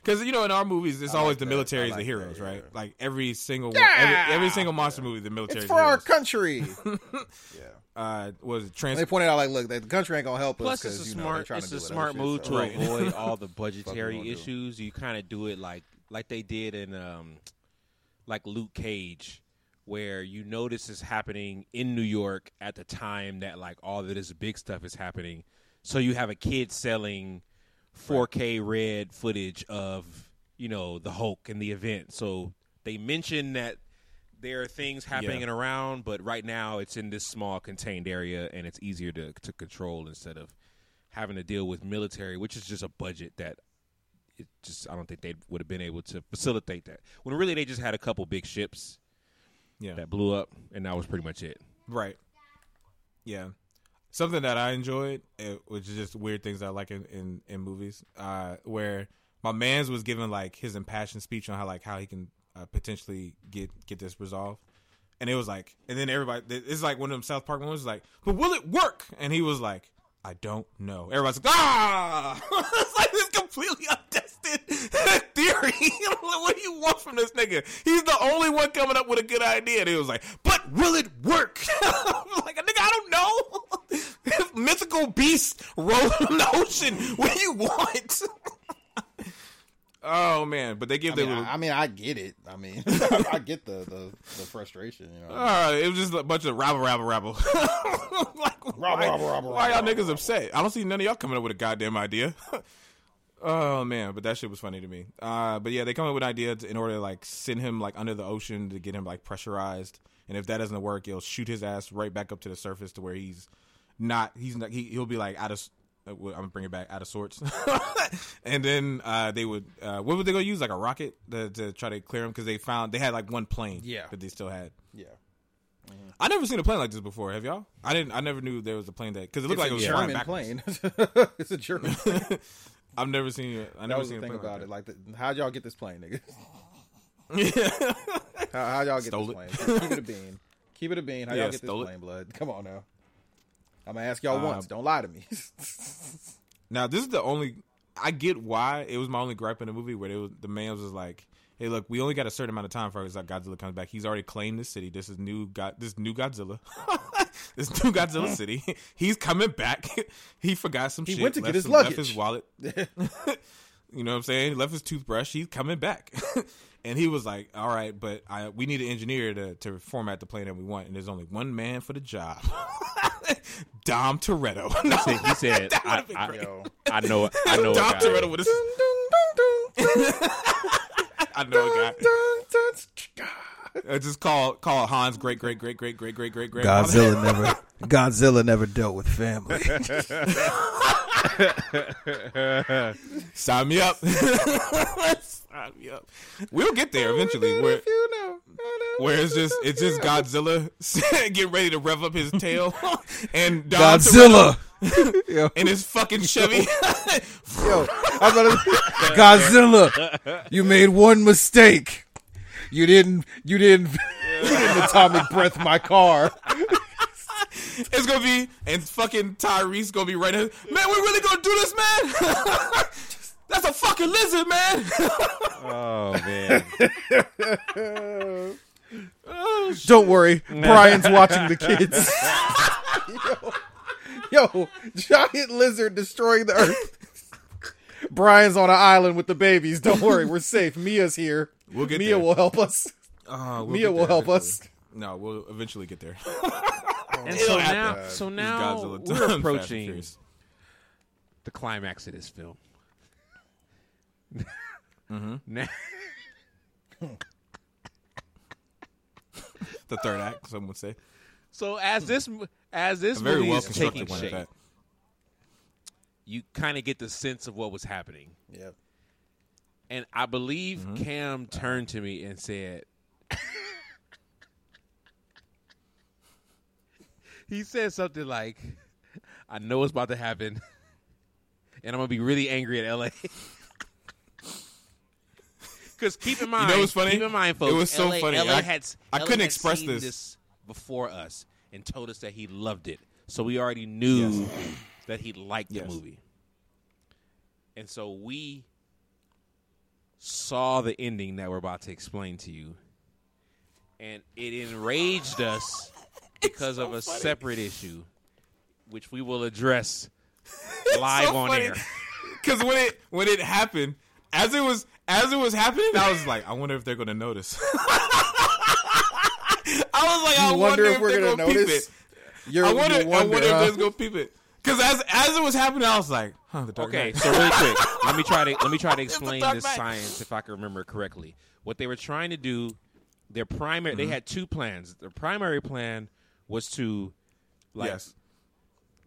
Because you know, in our movies, it's always like the that. military I is the heroes, that, right? Like every single one, Yeah! every, every single monster movie, the military it's for our country. yeah. Uh, was it trans? they pointed out like, look, the country ain't gonna help us Plus, it's because a you know they're smart trying it's to a do smart move shit, to Right. avoid all the budgetary gonna do? issues. You kind of do it like like they did in um like Luke Cage, where you know this is happening in New York at the time that like all of this big stuff is happening. So you have a kid selling 4K red footage of you know the Hulk and the event. So they mention that there are things happening Yeah. and around, but right now it's in this small contained area and it's easier to to control instead of having to deal with military, which is just a budget that it just I don't think they would have been able to facilitate that. When really they just had a couple big ships Yeah, that blew up, and that was pretty much it. Right. Yeah. Something that I enjoyed, uh, which is just weird things I like in, in, in movies, uh, where my man's was giving like his impassioned speech on how like how he can uh, potentially get get this resolved. And it was like, and then everybody, it's like one of them South Park ones, like, but will it work? And he was like, I don't know. Everybody's like, ah, it's like this completely untested theory. what do you want from this nigga? He's the only one coming up with a good idea. And he was like, but will it work? Like, nigga, I don't know. Mythical beast rolling in the ocean. What do you want? Oh man, but they give I their mean, little. I, I mean, I get it. I mean, I get the, the the frustration. You know, Uh, it was just a bunch of rabble, rabble, rabble. like, why, rabble, rabble, why y'all rabble, niggas upset? I don't see none of y'all coming up with a goddamn idea. oh man, but that shit was funny to me. Uh, but yeah, they come up with ideas in order to like send him like under the ocean to get him like pressurized, and if that doesn't work, he'll shoot his ass right back up to the surface to where he's not. He's not. He, he'll be like out of. Uh, I'm gonna bring it back out of sorts, and then uh, they would. Uh, what would they go use? Like a rocket to, to try to clear him because they found they had like one plane. Yeah. that they still had. yeah, I never seen a plane like this before. Have y'all? I didn't. I never knew there was a plane that because it looked like it was flying German backwards. plane. it's a German plane. I've never seen it. I never was the seen thing a plane about it. like Like, the, how'd y'all get this plane, nigga? that. How, how y'all get Stole this it. plane? Keep it a bean. Keep it a bean. How Yeah, y'all get this stole it. plane, blood? Come on now. I'm gonna ask y'all Uh, once. Don't lie to me. now this is the only. I get why it was my only gripe in the movie where they was, the man was like, "Hey, look, we only got a certain amount of time for like Godzilla comes back. He's already claimed this city. This is new. God, this new Godzilla. this new Godzilla city. He's coming back. he forgot some shit. He shit. went to get his some- left his wallet. You know what I'm saying? He left his toothbrush. He's coming back. and he was like, all right, but I, we need an engineer to, to format the plane that we want. And there's only one man for the job Dom Toretto. No, He said, he said I, would've I. Yo. I know, I know. a Dom guy. Toretto would have. I know a guy. Uh, just call call Hans great great great great great great great great great Godzilla never Godzilla never dealt with family. Sign me up. Sign me up. We'll get there eventually. Where you know. where it's just it's just Godzilla getting ready to rev up his tail and Dom Godzilla. Yo, in his fucking Chevy. yo, I'm gonna, Godzilla. You made one mistake. You didn't. You didn't. You didn't atomic breath my car. it's gonna be and fucking Tyrese gonna be right. in- Man, we really gonna do this, man? That's a fucking lizard, man. Oh man, oh, Don't worry, Brian's watching the kids. yo, yo, giant lizard destroying the earth. Brian's on an island with the babies. Don't worry, we're safe. Mia's here. We'll get Mia there. will help us. Uh, we'll Mia will there help us. Eventually. No, we'll eventually get there. and so happen. now, so now Godzilla we're approaching the climax of this film. Mm-hmm. Now, the third act. Some would say so as this as this a very movie well is taking one. shape, you kind of get the sense of what was happening. Yep. And I believe Mm-hmm. Cam turned to me and said, he said something like, I know it's about to happen, and I'm going to be really angry at LA. Because keep in mind, you know what's funny? keep in mind, It was so LA, funny. LA I- had, I LA couldn't had express seen this. before us and told us that he loved it. So we already knew Yes. that he liked Yes. the movie. And so we saw the ending that we're about to explain to you. And it enraged us because of a separate issue, which we will address live so on funny. air. Because when it when it happened, as it was as it was happening, I was like, I wonder if they're gonna notice. I was like, I wonder, wonder if, if we're they're gonna gonna, peep notice? it. You're, I wonder, you wonder, I wonder huh? if they're gonna peep it. Because as as it was happening, I was like, huh, the Dark Okay, Knight. so really quick, let me try to let me try to explain this Knight. science if I can remember correctly. What they were trying to do, their primary Mm-hmm. they had two plans. Their primary plan was to like yes,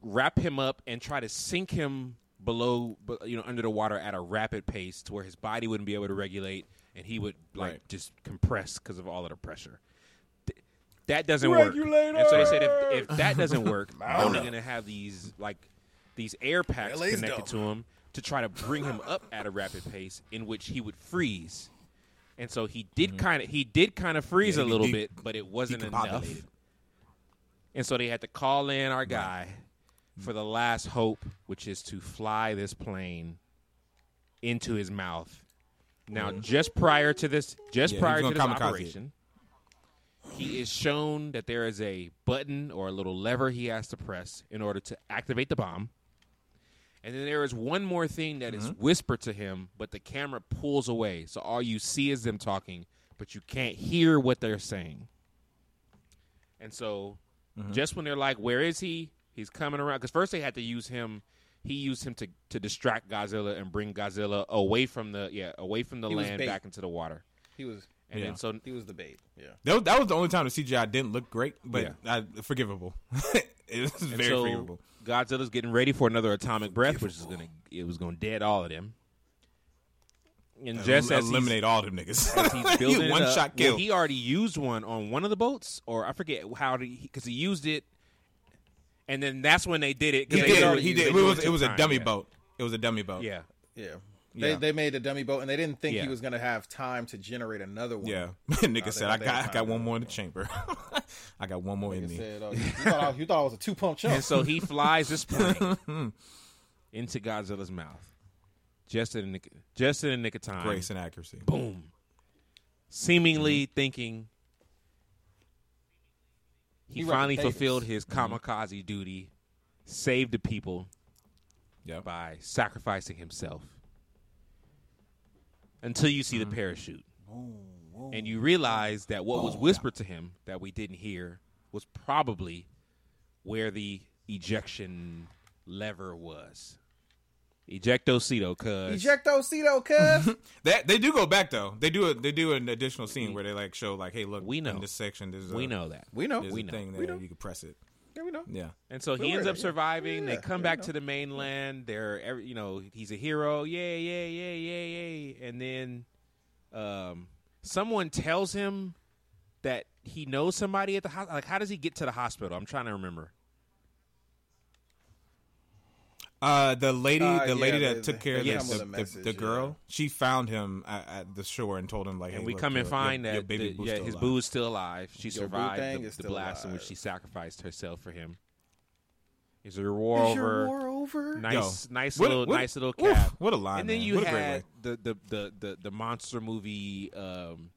wrap him up and try to sink him below you know under the water at a rapid pace to where his body wouldn't be able to regulate and he would like Right. just compress because of all of the pressure. Th- That doesn't work. And so they said if, if that doesn't work, they're only going to have these like these air packs LA's connected to him to try to bring him up at a rapid pace in which he would freeze. and so he did kind of he did kind of freeze Yeah, a little de- bit, but it wasn't enough. And so they had to call in our guy for the last hope, which is to fly this plane into his mouth. Now, just prior to this, just Yeah, prior to this it. operation, he is shown that there is a button or a little lever he has to press in order to activate the bomb. And then there is one more thing that is Mm-hmm. whispered to him, but the camera pulls away. So all you see is them talking, but you can't hear what they're saying. And so Mm-hmm. just when they're like, "Where is he?" He's coming around because first they had to use him. He used him to to distract Godzilla and bring Godzilla away from the yeah away from the He land back into the water. He was And Yeah. then so he was the bait. Yeah. That was, that was the only time the CGI didn't look great, but Yeah. uh, forgivable. it was very so forgivable. Godzilla's getting ready for another atomic breath, which is gonna it was gonna dead all of them. And just as he's- eliminate all them niggas. as he's building it one up- shot well, kill. he already used one on one of the boats, or I forget how he because he used it, and then that's when they did it. 'cause he they did. already He did. It during was, it was a time, dummy yeah. boat. It was a dummy boat. Yeah, Yeah. They Yeah. they made a dummy boat and they didn't think Yeah. he was gonna have time to generate another one. Yeah. Nigga they- said, I got, I got one more in the chamber. I got one more in me. said, oh, you, you thought I, you thought I was a two pump chump. and so he flies this plane into Godzilla's mouth, just in the nick, just in the nick of time. Grace and accuracy. boom, seemingly Mm-hmm. thinking he, He finally fulfilled his kamikaze duty, saved the people Yep. by sacrificing himself. Until you Mm-hmm. see the parachute, and you realize that what was whispered to him that we didn't hear was probably where the ejection lever was. Ejectocito, cuz. Ejectocito, cuz. That they do go back though. They do a, they do an additional scene where they like show like, hey, look, We know. in this section, there's a, we know that. we know. there's we a know. thing We there know. you can press it. Yeah, we know. Yeah. And so he We're ends up of that, yeah. surviving. Yeah, they come yeah, back to the mainland. They're, every, you know, he's a hero. Yay, yay, yay, yay, yay. And then um, someone tells him that he knows somebody at the hospital. Like, how does he get to the hospital? I'm trying to remember. Uh, the lady, Uh, the lady yeah, that they- took care they of the, come the, a the, message, yeah. girl, she found him at, at the shore and told him like, And we look, come and find your, that your baby the- yeah, his alive. boo is still alive. She Your survived the, the still blast in which she sacrificed herself for him. Is your war Is over? your war over? Nice, nice What little, what nice little oof, cap. what a line, And then man. you What a great had the, the the the the monster movie, um,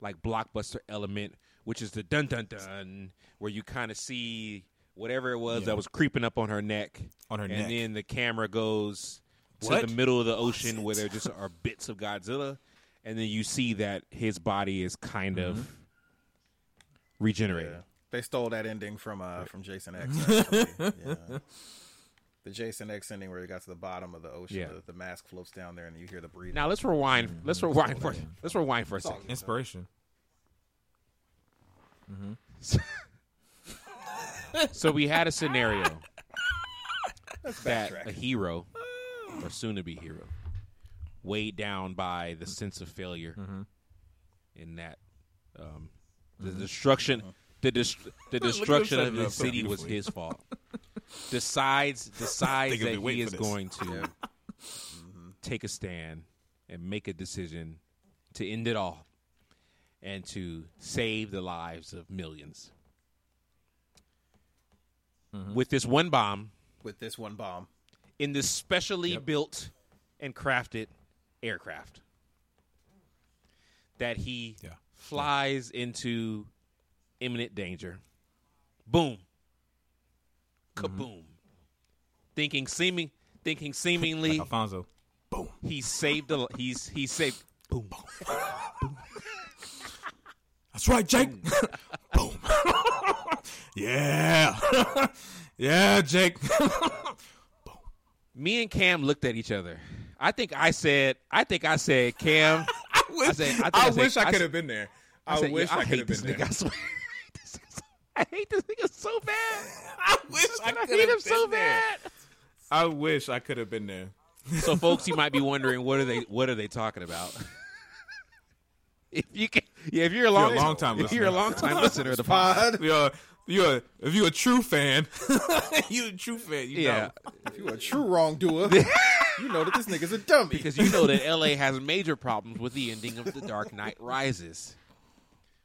like blockbuster element, which is the dun dun dun, where you kind of see whatever it was Yeah. that was creeping up on her neck, on her and neck. And then the camera goes to the middle of the ocean where there just are bits of Godzilla, and then you see that his body is kind Mm-hmm. of regenerated. Yeah. They stole that ending from uh from Jason X. Yeah. The Jason X ending where he got to the bottom of the ocean, Yeah. the, the mask floats down there, and you hear the breathing. Now let's rewind. Let's rewind for let's rewind for a second. Inspiration. So we had a scenario that a hero or soon to be hero weighed down by the sense of failure in that um, the destruction the dis- the destruction of it up his so city was his fault. Decides decides that he is going to take a stand and make a decision to end it all and to save the lives of 1000000s with this one bomb with this one bomb. in this specially built and crafted aircraft that he Yeah. flies into imminent danger. Boom. Kaboom. Mm-hmm. Thinking seeming thinking seemingly Alfonso. Boom. He saved the he's he saved boom. That's right, Jake. Boom. yeah. yeah, Jake. Me and Cam looked at each other. I think I said I think I said Cam I, wish, said- I I, think I said- wish I I could have been there. I, said, wish I, could hate have this been nigga. there. I swear. I hate this nigga so bad. I wish I I could hate him have so been there. bad. I wish I could have been there. So, folks, you might be wondering what are they what are they talking about? if you can, yeah, if you're a long, a long-time if you're a listener. long time listener of the pod, Pod. You're, you're, if you're a true fan, you a true fan. You yeah, know. If you're a true wrongdoer, you know that this nigga's a dummy. because you know that LA has major problems with the ending of The Dark Knight Rises,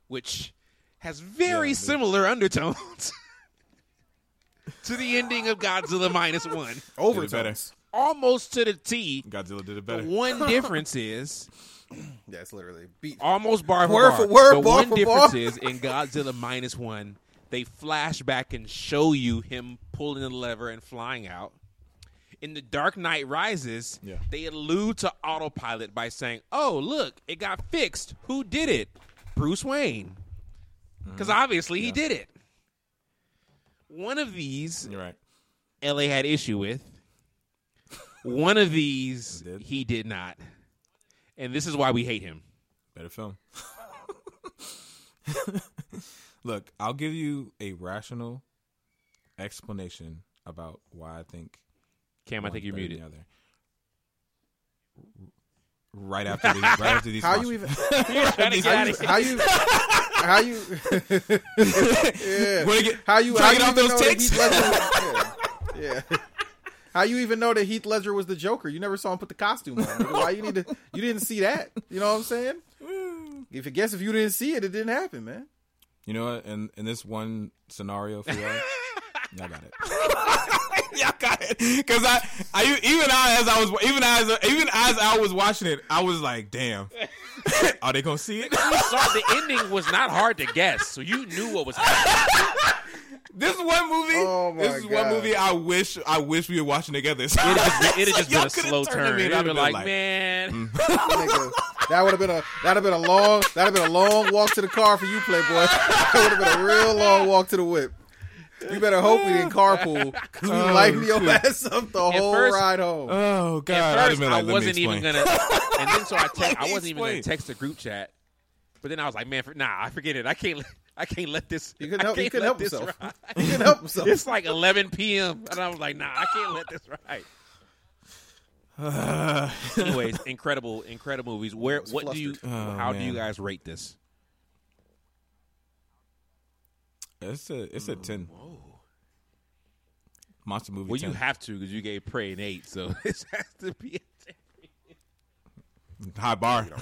which has very Yeah, similar undertones to the ending of Godzilla minus one, overtones. almost to the T. Godzilla did it The better. one difference is That's literally beat. almost bar for Word bar. for word, the bar one for difference bar. is in Godzilla minus one, they flash back and show you him pulling the lever and flying out. In the Dark Knight Rises, Yeah. they allude to autopilot by saying, "Oh, look, it got fixed. Who did it? Bruce Wayne." Mm-hmm. Because obviously he did it. One of these You're right. LA had issue with. One of these Did. he did not. And this is why we hate him. Better film. Look, I'll give you a rational explanation about why I think. Cam, I think you're muted. the other. Right after these, right after these. How you even? How you? How you? How you? yeah. Wanna get- How you? try How to you get off even those know that ticks? Heath Ledger? Yeah. yeah. How you even know that Heath Ledger was the Joker? You never saw him put the costume on. Nigga. Why you need to? You didn't see that. You know what I'm saying? If I guess if you didn't see it, it didn't happen, man. You know what? In in this one scenario for y'all, y'all got it. y'all got it. Because I, I even I, as I was even as even as I was watching it, I was like, damn, are they gonna see it? you saw the ending was not hard to guess, so you knew what was happening. This is one movie. Oh my this is one movie I wish I wish we were watching together. It'd just been, it'd just Y'all been a slow turn. It'd I'd have have been been like, like, man, mm. Nigga, that would have been a that would have been a long that would have been a long walk to the car for you, Playboy. That would have been a real long walk to the whip. You better hope we didn't carpool because we Oh, lighten your shit. ass up the whole first- ride home. Oh god! at I'd first I like, let me wasn't even gonna, and then so I te- I wasn't even gonna text the group chat, but then I was like, man, for, nah, I forget it. I can't, let- I can't let this. He couldn't I help- he can't let help this himself. ride. He couldn't help himself. It's like 11 p.m. and I was like, nah, I can't let this ride. Anyways, incredible, incredible movies. Where, was what do you. Oh, how do you guys rate this? It's a it's a mm, ten. Whoa. Monster movie. Well, 10. you have to because you gave Prey an eight, so this has to be a 10. high bar.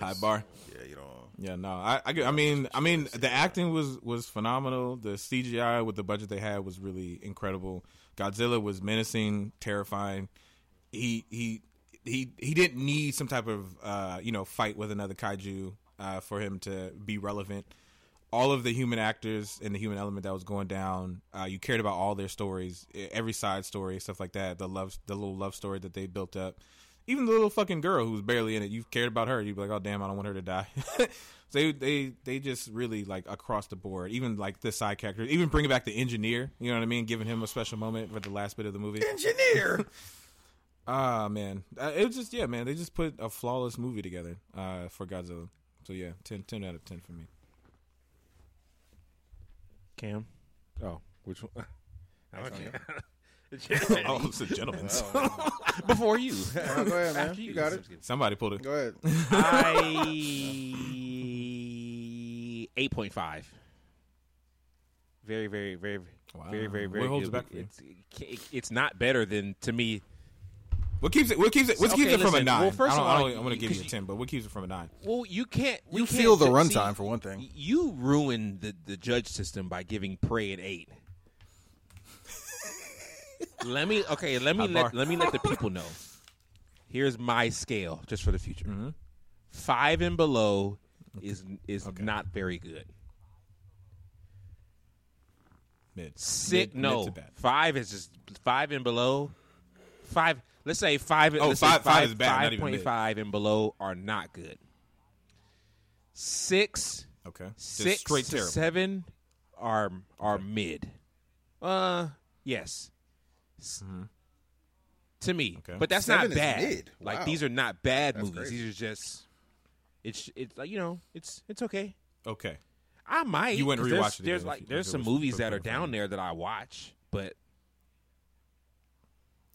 high bar. Yeah, you don't. Yeah, no, I, I, I mean, I mean, the acting was was phenomenal. The CGI with the budget they had was really incredible. Godzilla was menacing, terrifying. He he he he didn't need some type of uh, you know fight with another kaiju uh, for him to be relevant. All of the human actors and the human element that was going down, uh, you cared about all their stories, every side story, stuff like that. The love, the little love story that they built up even the little fucking girl who was barely in it, you've cared about her. You'd be like, oh damn, I don't want her to die. they they they just really like across the board, even like the side characters, even bringing back the engineer. You know what I mean? Giving him a special moment for the last bit of the movie. Engineer. Ah man, uh, it was just yeah, man. They just put a flawless movie together uh, for Godzilla. So yeah, 10, 10 out of ten for me. Cam? Oh, which one? Okay. Oh, it's a gentleman. Before you. Oh, go ahead, man. After You got it. Somebody pulled it. Go ahead. I eight point five. Very, very, very, Wow. very, very, very. What holds good. it back for you? It's, it's not better than to me. What keeps it? What keeps it? What Okay, it from a nine? well, first I don't, of I all, don't, I'm going to give you a ten, but what keeps it from a nine? Well, you can't. we You can't feel the ju- runtime for one thing. You ruined the the judge system by giving Prey an eight. Let me okay. Let me let bar. let me let the people know. Here's my scale, just for the future. Mm-hmm. Five and below is is not very good. Mid. Six, Mid- no, mid five is just five and below. Five. Let's say five. Oh, let's five- say five is bad, Five point five and below are not good. Six Okay. Six straight to terrible. seven are are mid. Uh, yes. S- To me, Mm-hmm. Okay. but that's Seven not bad. mid. Like these are not bad That's movies. crazy. These are just. It's it's like you know it's it's okay. Okay. I might. You wouldn't 'cause there's, rewatch it There's like you- there's some movies that are in front of down there that I watch, but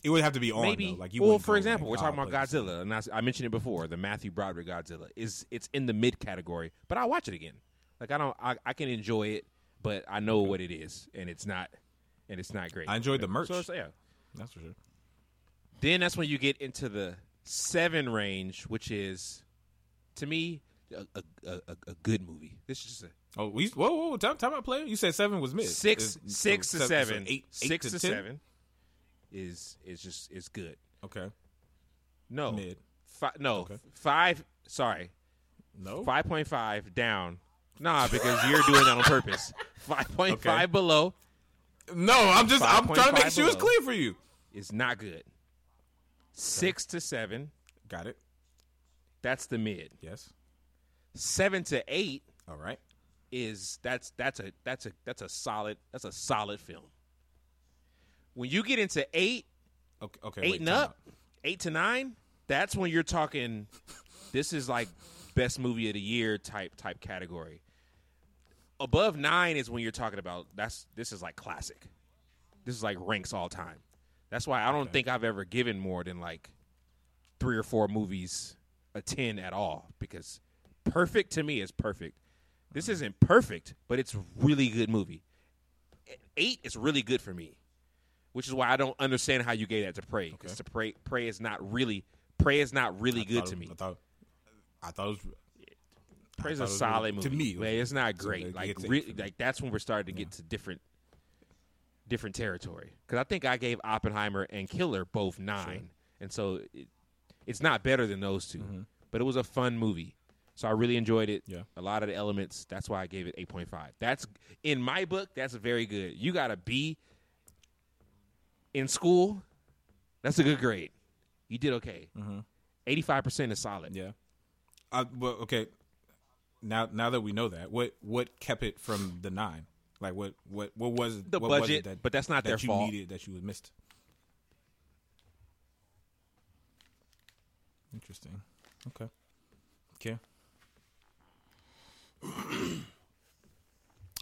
It would have to be on maybe. though. Like you well, for example, like, we're talking "Oh, about play this." Godzilla, and I, I mentioned it before. The Matthew Broderick Godzilla is it's in the mid category, but I'll watch it again. Like I don't, I, I can enjoy it, but I know what it is, and it's not, and it's not great. I enjoyed the merch. So it's, yeah, That's for sure. Then that's when you get into the seven range, which is, to me, a, a, a, a good movie. This is just a Oh, we whoa whoa time time out player. You said seven was mid. six six so to seven- so seven, eight, eight six to, 10? seven is is just is good. Okay, No, mid. Fi- no Okay. five. Sorry, No, five point five down. Nah, because you're doing that on purpose. Five point five below no. I'm just I'm trying to make sure it's clear for you. It's not good. Six to seven, Got it. that's the mid. Yes. Seven to eight All right. is that's that's a that's a that's a solid that's a solid film. When you get into eight, Okay. Okay. eight wait, and up, out. eight to nine, that's when you're talking. This is like best movie of the year type type category. Above nine is when you're talking about that's this is like classic. This is like ranks all time. That's why I don't think I've ever given more than like three or four movies a ten at all because perfect to me is perfect. This mm-hmm. isn't perfect, but it's really good movie. Eight is really good for me which is why I don't understand how you gave that to Prey. Because to pray Prey is not really Prey is not really I good to it- me. I thought. I thought it was. Prey's a solid movie. to me, but it's not great. Like like that's when we're starting to get to different different territory. Because I think I gave Oppenheimer and Killer both nine, and so it, it's not better than those 2 But it was a fun movie, so I really enjoyed it. Mm-hmm. Yeah. a lot of the elements. That's why I gave it eight point five. That's in my book. That's very good. You got a B in school. That's a good grade. You did okay. Eighty-five percent is solid. Mm-hmm. Yeah. I, well, okay. Now, now that we know that, what what kept it from the nine? Like, what what what was The what was budget, it that, but that's not that their you fault. needed that you missed? Interesting. Okay. Okay.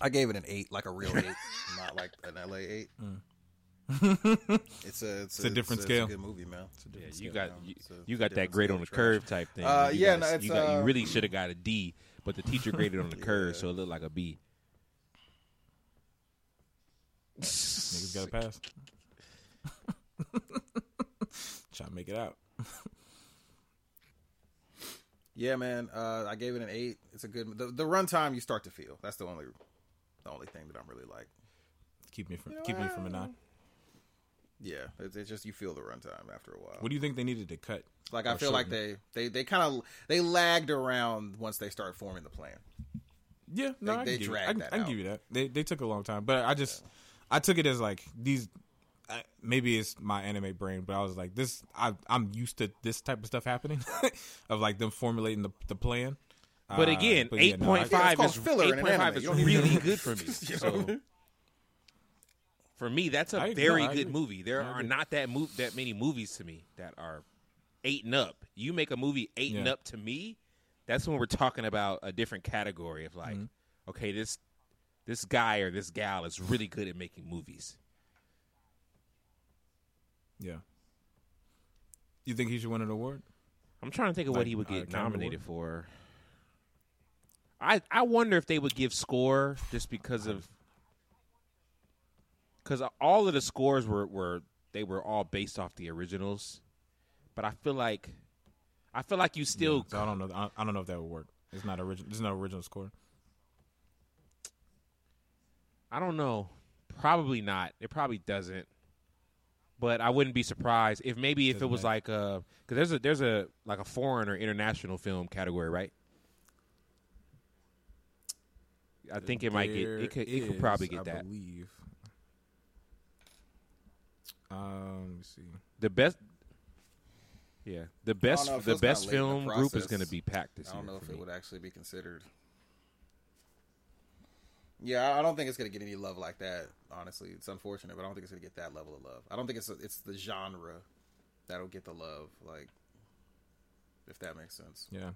I gave it an eight, like a real eight, not like an LA eight. it's a it's, a different it's scale. a good movie, man. Yeah, you scale, got you, you got that grade on the curve type thing. Uh, you yeah, got, no, you, it's, got, you uh, really should have got a D, but the teacher graded on the curve, so it looked like a B. Niggas got to pass. Trying to make it out. Yeah, man. Uh, I gave it an eight. It's a good. The, the runtime you start to feel. That's the only, the only thing that I'm really like. Keep me from keep me from a nine. Yeah, it's, it's just you feel the runtime after a while. What do you think they needed to cut? like I or feel like they they they kind of they lagged around once they started forming the plan. Yeah, no, They- I they can, give, you- I, can- that I can out. give you that. They they took a long time, but I just I took it as like these. I, maybe it's my anime brain, but I was like, this. I I'm used to this type of stuff happening, of like them formulating the the plan. But Uh, again, but yeah, eight point Yeah, five it's is filler in eight an point five anime. is You don't need to really good for me. So know? For me, that's a I- very I good movie. There are not that move that many movies to me that are eight and up. You make a movie eight and Yeah. up to me, that's when we're talking about a different category of like, Mm-hmm. okay, this this guy or this gal is really good at making movies. Yeah. You think he should win an award? I'm trying to think of what Like, he would uh, get Academy nominated for. I I wonder if they would give score just because of because all of the scores were were they were all based off the originals, but I feel like I feel like you still Yeah, so I don't know. I, I don't know if that would work. It's not original. There's no original score. I don't know. Probably not. It probably doesn't. But I wouldn't be surprised if maybe if Doesn't it was matter. like a because there's a there's a like a foreign or international film category, right? I think it might get it could it could probably get I that. believe. Um, let me see. The best Yeah, the best the best late in the film group is going to be packed this year. I don't year know for if it would actually be considered. Yeah, I- I don't think it's going to get any love like that. Honestly, it's unfortunate, but I don't think it's going to get that level of love. I don't think it's it's the genre that'll get the love. Like, if that makes sense. Yeah.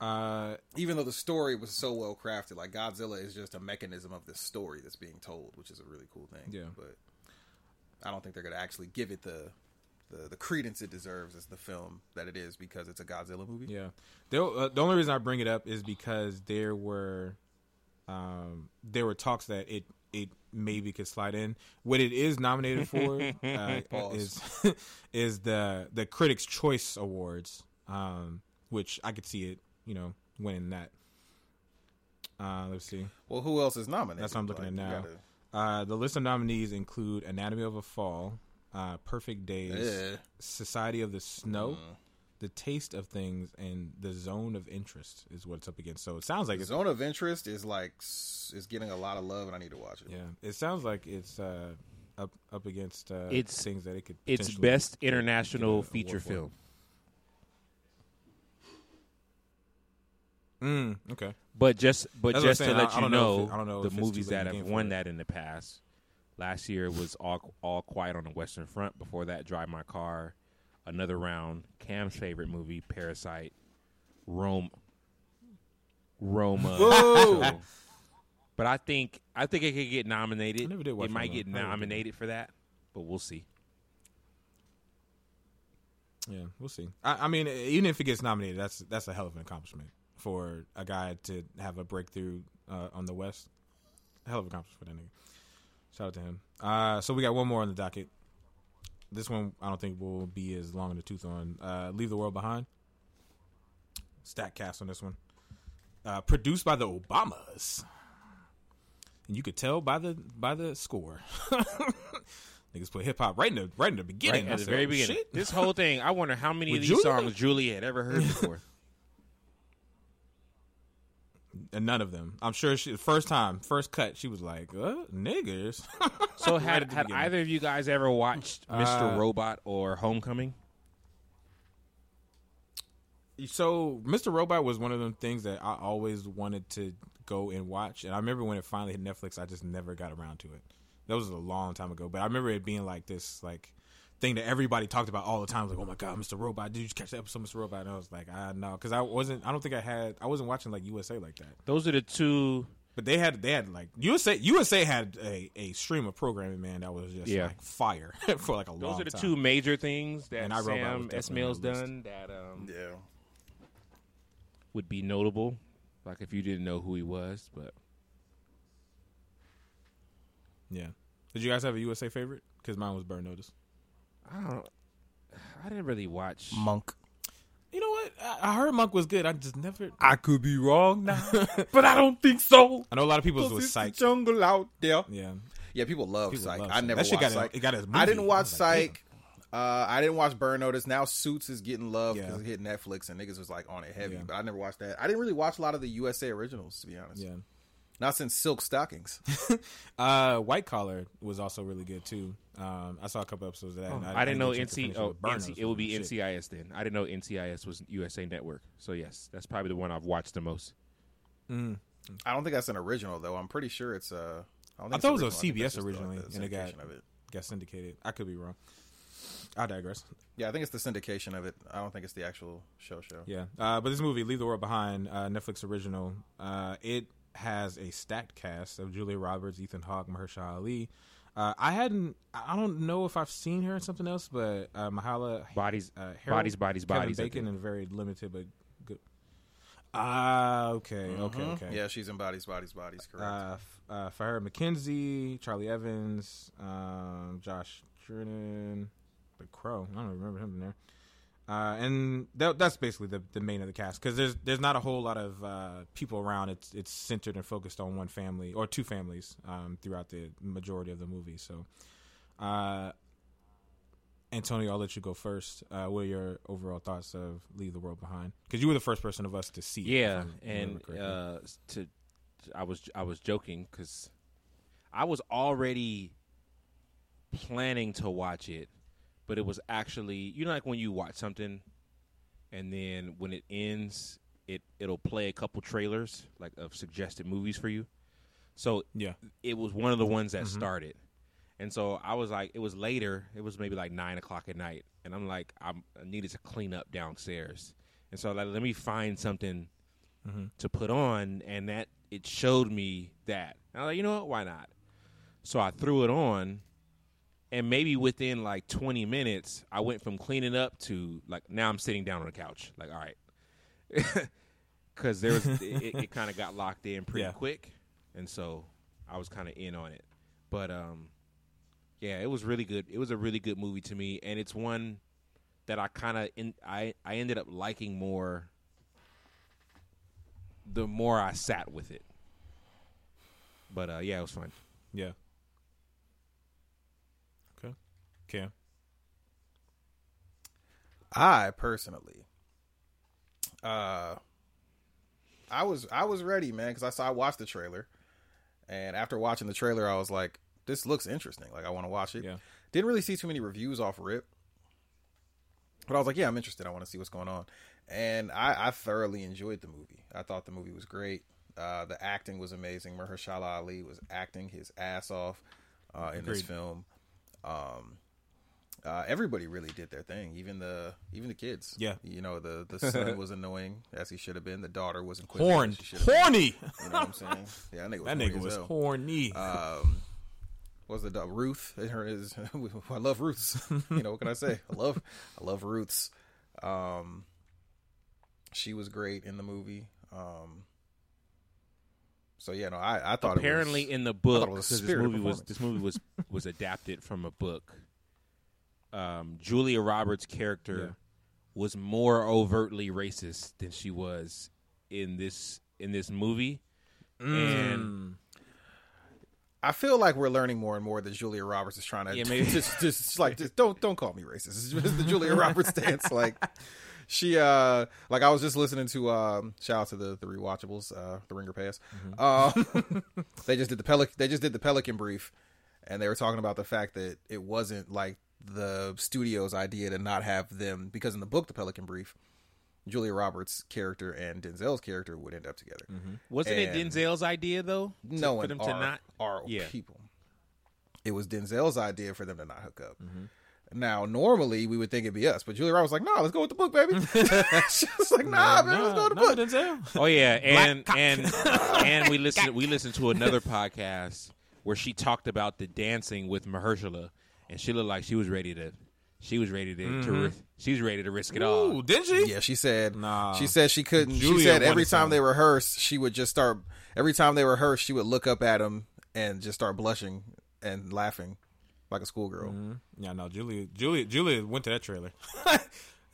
Uh, Even though the story was so well crafted, like Godzilla is just a mechanism of the story that's being told, which is a really cool thing. Yeah. but I don't think they're going to actually give it the. The, the credence it deserves as the film that it is because it's a Godzilla movie. yeah. The uh, the only reason I bring it up is because there were, um, there were talks that it it maybe could slide in. What it is nominated for uh, is is the the Critics' Choice Awards, um, which I could see it, you know, winning that. Uh, let's see. Well, who else is nominated? That's what I'm looking at you now. Gotta- Uh, the list of nominees include Anatomy of a Fall, uh, Perfect Days, Eh. Society of the Snow, Mm. The Taste of Things, and The Zone of Interest is what it's up against. So it sounds like it's Zone of Interest is like s- is getting a lot of love, and I need to watch it. yeah, it sounds like it's uh, up up against uh, It's- things that it could. It's best international award feature for. film. Mm, okay. But just but That's just to let I you don't know know, it- I know the movies too late in that have won that in the past. Last year was all all quiet on the Western Front. Before that, Drive My Car. Another round. Cam's favorite movie, Parasite. Rome. Roma. So- but I think I think it could get nominated. I never did watch it might get I nominated for that, but we'll see. Yeah, we'll see. I, I mean, even if it gets nominated, that's that's a hell of an accomplishment for a guy to have a breakthrough uh, on the West. Hell of a accomplishment for that nigga. Shout out to him. Uh, so we got one more on the docket. This one I don't think will be as long in the tooth on. Uh, Leave the World Behind. Stat cast on this one. Uh, produced by the Obamas. And you could tell by the by the score. Niggas put hip hop right in the right in the beginning. Right at the very "Oh, beginning. shit." This whole thing, I wonder how many With of these songs Julie had ever heard before. And none of them. I'm sure she first time, first cut, she was like, uh, "Niggers." So had the had beginning. either of you guys ever watched Mr. Uh, Robot or Homecoming? so, Mr. Robot was one of them things that I always wanted to go and watch, and I remember when it finally hit Netflix, I just never got around to it. That was a long time ago, but I remember it being like this, like thing that everybody talked about all the time. Like, oh my god, Mr. Robot! Did you catch the episode, Mr. Robot? And I was like, I know, because I wasn't. I don't think I had. I wasn't watching like USA like that. Those are the two. But they had they had like USA USA had a, a stream of programming man that was just Yeah. like fire for like a long Those are the time. two major things that And iRobot was Sam definitely on Esmail's done that um, Yeah. would be notable. Like if you didn't know who he was, but Yeah. Did you guys have a USA favorite? Because mine was Burn Notice. I don't. I didn't really watch. Monk. You know what? I, I heard Monk was good. I just never. I could be wrong now, but I don't think so. I know a lot of people was with it's Psych. the jungle out there. Yeah. Yeah, people love People Psych. love I never That shit watched got a- Psych. it got his I didn't I watch was like, Psych. Uh, I didn't watch Burn Notice. Now Suits is getting love because Yeah. it hit Netflix and niggas was like on it heavy. Yeah. But I never watched that. I didn't really watch a lot of the USA originals to be honest. Yeah. Not since Silk Stockings. Uh, White Collar was also really good too. Um, I saw a couple episodes of that. and Oh, I, didn't know get a NC. Oh, NC it would be was shit. NCIS then. I didn't know NCIS was USA Network. So yes, that's probably the one I've watched the most. Mm. I don't think that's an original though. I'm pretty sure it's uh. I, don't I think thought it was on original. I think CBS originally, like, the and it got- of it. Got syndicated. I could be wrong. I digress. Yeah, I think it's the syndication of it. I don't think it's the actual show show. Yeah, uh, but this movie, Leave the World Behind, uh, Netflix original. Uh, it has a stacked cast of Julia Roberts, Ethan Hawke, Mahershala Ali. Uh, I hadn't. I don't know if I've seen her in something else, but uh, Myha'la Bodies, uh, bodies, bodies, Kevin bodies. Bacon, and very limited, but good. Ah, okay, okay, Mhm. okay. Yeah, she's in Bodies, Bodies, Bodies. Correct. Uh, f- uh, Farrah Mackenzie, Charlie Evans, um, Josh Jordan, the Crow. I don't remember him in there. Uh, and that, that's basically the, the main of the cast because there's there's not a whole lot of uh, people around. It's it's centered and focused on one family or two families um, throughout the majority of the movie. So, uh, Antonio, I'll let you go first. Uh, what are your overall thoughts of Leave the World Behind? Because you were the first person of us to see. it, Yeah, I remember and uh, to I was I was joking because I was already planning to watch it, but it was actually you know like when you watch something, and then when it ends, it it'll play a couple trailers like of suggested movies for you. So yeah, it was one of the ones that Mhm. started. And so I was like, it was later. It was maybe like nine o'clock at night, and I'm like, I'm, I needed to clean up downstairs, and so like, let me find something Mhm. to put on, and that it showed me that. And I was like, you know what? Why not? So I threw it on, and maybe within like 20 minutes, I went from cleaning up to like now I'm sitting down on the couch. Like, all right, because there was it, it kind of got locked in pretty Yeah. quick, and so I was kind of in on it. But um, yeah, it was really good. It was a really good movie to me, and it's one that I kind of in I I ended up liking more. The more I sat with it, but uh, yeah, it was fun. Yeah. Okay. Cam. I personally, uh, I was I was ready, man, because I saw I watched the trailer, and after watching the trailer, I was like, "This looks interesting. Like, I want to watch it." Yeah. Didn't really see too many reviews off Rip, but I was like, "Yeah, I'm interested. I want to see what's going on," and I, I thoroughly enjoyed the movie. I thought the movie was great. Uh, the acting was amazing. Mahershala Ali was acting his ass off uh, in this film. Um, uh, everybody really did their thing, even the even the kids. Yeah. you know the the son was annoying as he should have been. The daughter wasn't Horn. as she should have been. Horny. You know what I'm saying? Yeah, that nigga was, That horny nigga was horny. Um, what was the dog? Ruth? Her is I love Ruths. you know what can I say? I love I love Ruths. Um, she was great in the movie. Um, so yeah, no, I I thought Apparently, it was, in the book, it was a because this movie was this movie was was adapted from a book. Um, Julia Roberts' character Yeah. was more overtly racist than she was in this in this movie. And Mm. I feel like we're learning more and more that Julia Roberts is trying to Yeah, maybe. just just like just don't don't call me racist. It's just the Julia Roberts stance. Like she uh like I was just listening to um shout out to the the rewatchables uh the Ringer Pass. Um they just did the pelican they just did the Pelican brief and they were talking about the fact that it wasn't like the studio's idea to not have them because in the book the Pelican brief Julia Roberts' character and Denzel's character would end up together. wasn't And- it Denzel's idea though? to- no for them are, to not. are Yeah. people. It was Denzel's idea for them to not hook up. Mm-hmm. Now, normally we would think it'd be us, but Julia Roberts was like, "Nah, let's go with the book, baby." she was like, "Nah, man, let's go with the no, book." Denzel. Oh yeah, and and and we listened we listened to another podcast where she talked about the dancing with Mahershala, and she looked like she was ready to she was ready to, to ri- she was ready to risk it all. Ooh, did she? Yeah, she said. Nah. She said she couldn't. Julia she said every time they rehearsed, she would just start. Every time they rehearsed, she would look up at him and just start blushing and laughing like a schoolgirl. Mhm. Yeah, no, Julia, Julia, Julia went to that trailer.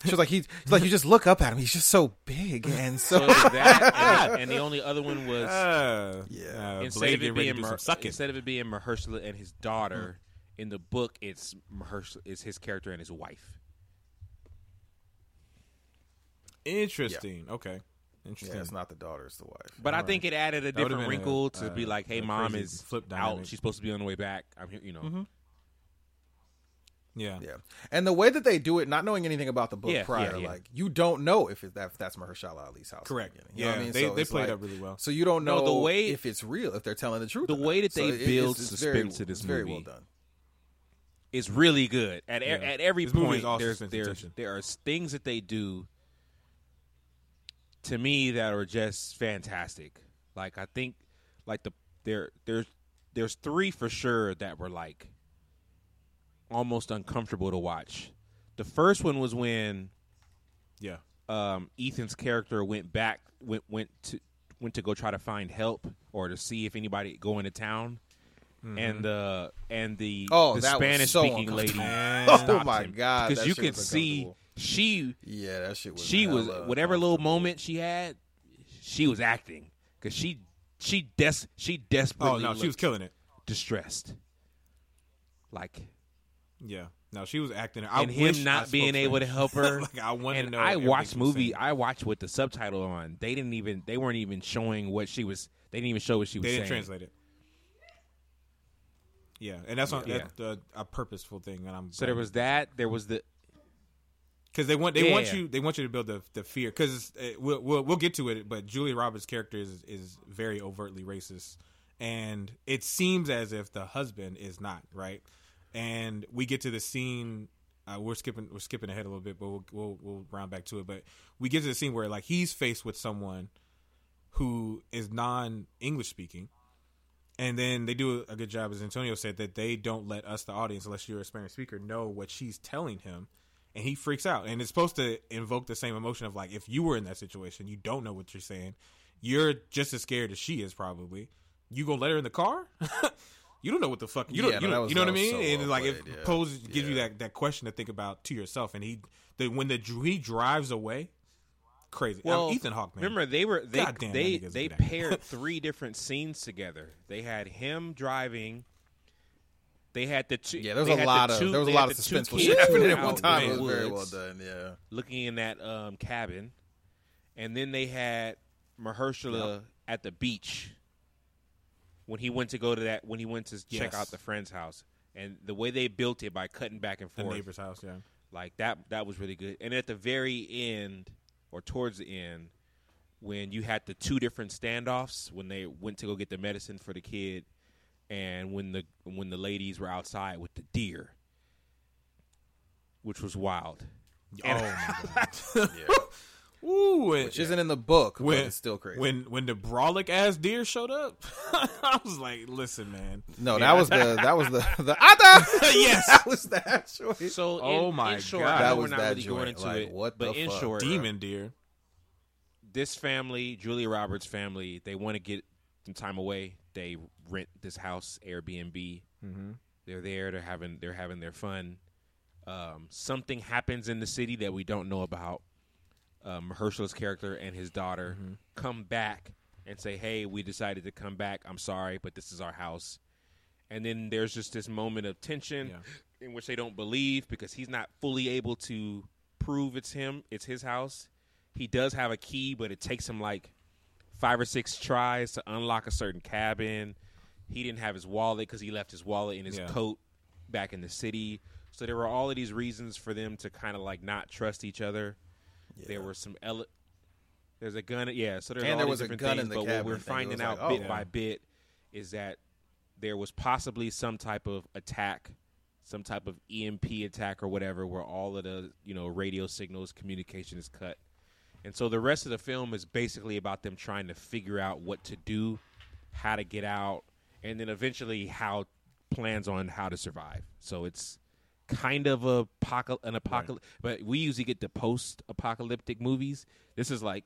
She was like, "He, she's like, you just look up at him. He's just so big and So so." that, and, and the only other one was Uh, Yeah. uh, instead Blade of it being to Mer- instead of it being Mahershala and his daughter in the book, it's Mahershala is his character and his wife. Interesting. Okay. yeah, Interesting. it's not the daughter; it's the wife. But I Alright. think it added a would've different been a- wrinkle to uh, be like, "Hey, mom is flip out. She's supposed to be on the way back. I'm here, you know." Mm-hmm. yeah. Yeah, and the way that they do it, not knowing anything about the book Yeah, prior, yeah, yeah. like you don't know if it, that if that's Mahershala Ali's house. Correct. You know Yeah, what I mean? they So they played like- up really well. So you don't know No, the way- if it's real, if they're telling the truth. The way that So they it- build it's, it's very, suspense to this it's very movie well done. It's really good. At Yeah. at every This point, is there's there's there are things that they do to me that are just fantastic. Like I think, like the there there's there's three for sure that were like almost uncomfortable to watch. The first one was when Yeah. um, Ethan's character went back went went to went to go try to find help or to see if anybody go into town. And the and the Oh, the that was Spanish so speaking lady. Oh my. God, because you shit could see she Yeah, that shit was. she was whatever little moment she had she was acting because she she des she oh, desperately Oh no, she was killing it. distressed like Yeah. No, she was acting. I and him not spoke being able to help her. like I want and to know. I watched movie. saying. I watched with the subtitle on. They didn't even. They weren't even showing what she was. They didn't even show what she was They didn't saying. translate it. Yeah, and that's on, Yeah. that's a, a purposeful thing, and I'm So there was that. There was the because they want they Yeah, want you they want you to build the the fear because we'll, we'll we'll get to it, but Julia Roberts' character is is very overtly racist, and it seems as if the husband is not right, and we get to the scene. Uh, we're skipping we're skipping ahead a little bit, but we'll, we'll we'll round back to it. But we get to the scene where like he's faced with someone who is non English speaking, and then they do a good job, as Antonio said, that they don't let us, the audience, unless you're a Spanish speaker, know what she's telling him, and he freaks out. And it's supposed to invoke the same emotion of like, if you were in that situation, you don't know what you're saying, you're just as scared as she is probably, you gonna let her in the car? you don't know what the fuck you Yeah, don't no, you, was- you know what I mean? so and well like it played, yeah. poses gives you that that question to think about to yourself. And he the when the he drives away, crazy. Um, Well, Ethan Hawke, man. Remember, they were they Goddamn, they they paired three different scenes together. They had him driving. They had the two. Yeah, there was a had the lot of there was a lot of the two suspenseful kids shit happening at one time. It the was very well done. Yeah. looking in that um, cabin, and then they had Mahershala at the beach when he went to go to that when he went to check out the friend's house, and the way they built it by cutting back and forth, the forth, neighbor's house, yeah. like that that was really good. And at the very end, or towards the end, when you had the two different standoffs when they went to go get the medicine for the kid, and when the when the ladies were outside with the deer, which was wild. Oh my god. Yeah. Ooh, and- Which isn't in the book, but when it's still crazy. when when the brolic ass deer showed up, I was like, "Listen, man, no, that was the that was the the Ada. Yes. that was the actual. So, in, Oh my in short, God. That was we're not that really going into Like, it, what but the in fuck? short, demon deer." this family, Julia Roberts' family, they want to get some time away. They rent this house, Airbnb. Mm-hmm. They're there. They're having they're having their fun. Um, something happens in the city that we don't know about. Um, Mahershala's character and his daughter Mm-hmm. come back and say, "Hey, we decided to come back. I'm sorry, but this is our house." And then there's just this moment of tension Yeah. in which they don't believe because he's not fully able to prove it's him, it's his house. He does have a key, but it takes him like five or six tries to unlock a certain cabin. He didn't have his wallet because he left his wallet in his Yeah. coat back in the city. So there were all of these reasons for them to kind of like not trust each other. There were some ele- there's a gun, yeah. So there's And all there was a different gun things. in the but what we're finding was out like, bit oh. by bit is that there was possibly some type of attack, some type of EMP attack or whatever, where all of the you know radio signals, communication is cut, and so the rest of the film is basically about them trying to figure out what to do, how to get out, and then eventually how plans on how to survive. So it's kind of a apocal- an apocalypse, but we usually get the post-apocalyptic movies. This is like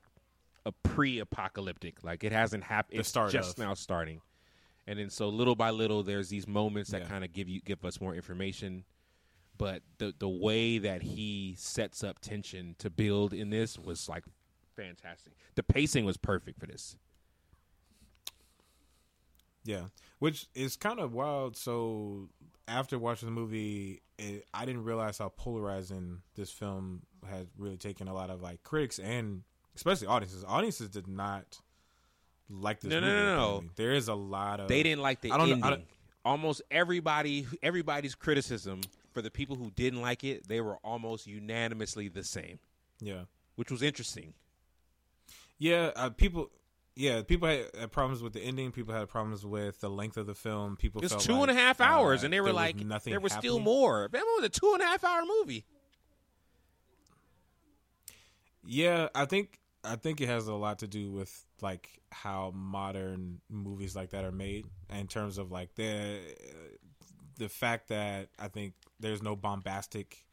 a pre-apocalyptic. Like it hasn't happened. It's start just of. now starting. And then so little by little, there's these moments that Yeah. kind of give you give us more information. But the the way that he sets up tension to build in this was like fantastic. The pacing was perfect for this. Yeah, which is kind of wild. So after watching the movie, it, I didn't realize how polarizing this film had really taken a lot of like critics and especially audiences. Audiences did not like this. No, no, movie, no, no. apparently. There is a lot of They didn't like the I don't know- ending. I don't- almost everybody, everybody's criticism for the people who didn't like it, they were almost unanimously the same, Yeah, which was interesting. yeah. Uh, people. Yeah, people had, problems with the ending. People had problems with the length of the film. People It was felt two and a half hours, uh, and they were there was like, nothing there was still more. That was a two and a half hour movie. Yeah, I think I think it has a lot to do with like how modern movies like that are made in terms of like the the fact that I think there's no bombastic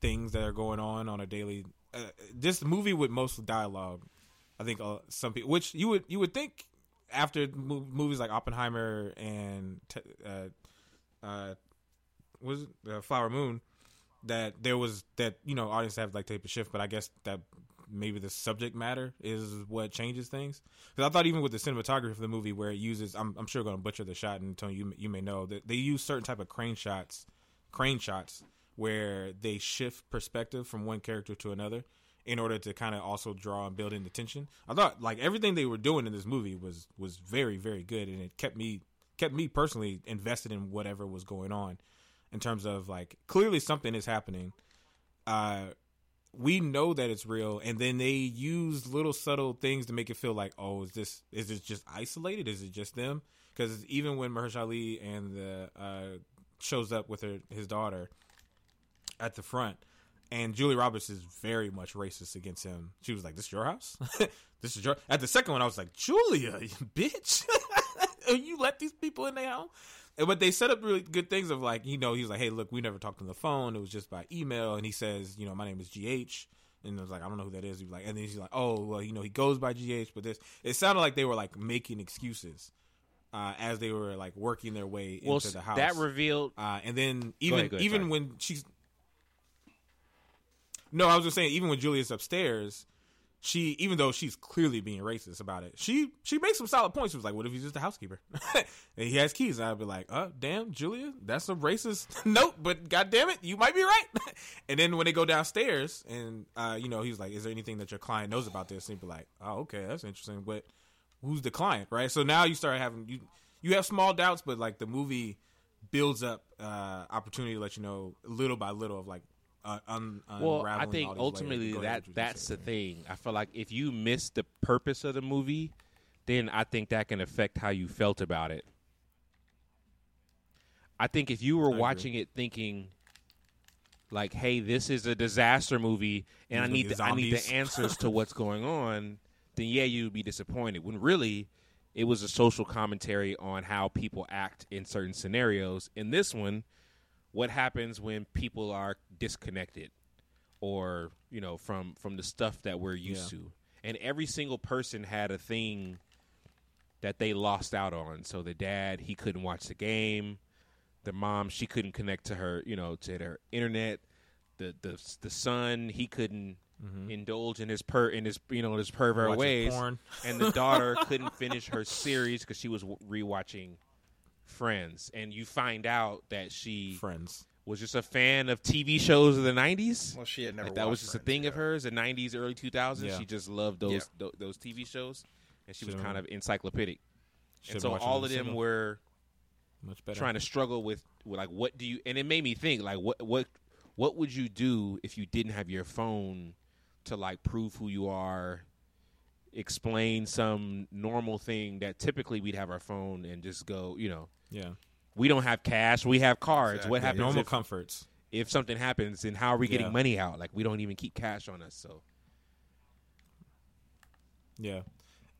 things that are going on on a daily uh, this movie with most dialogue I think uh, some people which you would you would think after mo- movies like Oppenheimer and uh uh was uh, Flower Moon that there was that you know audience have like tape a shift, but I guess that maybe the subject matter is what changes things. Because I thought even with the cinematography of the movie, where it uses, I'm, I'm sure going to butcher the shot, and Tony, you you may know that they use certain type of crane shots, crane shots where they shift perspective from one character to another in order to kind of also draw and build in the tension. I thought like everything they were doing in this movie was was very very good, and it kept me kept me personally invested in whatever was going on in terms of like clearly something is happening. Uh, we know that it's real, and then they use little subtle things to make it feel like, oh, is this is this just isolated? Is it just them? Because even when Mahershala Ali and the uh, shows up with her his daughter at the front, and Julie Roberts is very much racist against him. She was like, "This is your house. this is your." At the second one, I was like, "Julia, you bitch, you let these people in their house." And- But they set up really good things of like, you know, he's like, "Hey, look, we never talked on the phone. It was just by email." And he says, "You know, my name is GH." And I was like, "I don't know who that is." He's like, and then he's like, "Oh, well, you know, he goes by GH." But this, it sounded like they were like making excuses uh, as they were like working their way well, into the house. that revealed. Uh, and then even ahead, ahead, even sorry. when she's no, I was just saying even when Julia's upstairs, she even though she's clearly being racist about it, she she makes some solid points. She was like, "What if he's just a housekeeper and he has keys?" And I'd be like, "Uh, damn, Julia, that's a racist note, but god damn it, you might be right." and then when they go downstairs, and uh, you know, he's like, "Is there anything that your client knows about this?" And he'd be like, "Oh, okay, that's interesting, but who's the client, right?" So now you start having you you have small doubts, but like the movie builds up uh opportunity to let you know little by little of like uh, un, Well, I think ultimately that what you were gonna that's the thing. I feel like if you miss the purpose of the movie, then I think that can affect how you felt about it. I think if you were agree. watching it thinking like, "Hey, this is a disaster movie and I need the, I need the answers to what's going on," then yeah, you'd be disappointed. When really it was a social commentary on how people act in certain scenarios. In this one, what happens when people are disconnected or you know from from the stuff that we're used Yeah. to. And every single person had a thing that they lost out on. So the dad he couldn't watch the game. The mom she couldn't connect to her you know to their internet. The the the son he couldn't mm-hmm. indulge in his per in his you know his pervert Watching ways. porn. and the daughter couldn't finish her series because she was rewatching friends and you find out that she friends. was just a fan of TV shows of the '90s. Well, she had never. Like that was watched just a thing yeah. of hers, the '90s, early 2000s. Yeah. She just loved those Yeah. tho- those TV shows, and she was Should've- kind of encyclopedic. And so all of them single. were much better. trying to struggle with, with like what do you? And it made me think like what what what would you do if you didn't have your phone to like prove who you are, explain some normal thing that typically we'd have our phone and just go, you know. Yeah, We don't have cash. We have cards. Exactly. What happens normal if, comforts. if something happens and how are we getting Yeah. money out like we don't even keep cash on us so Yeah,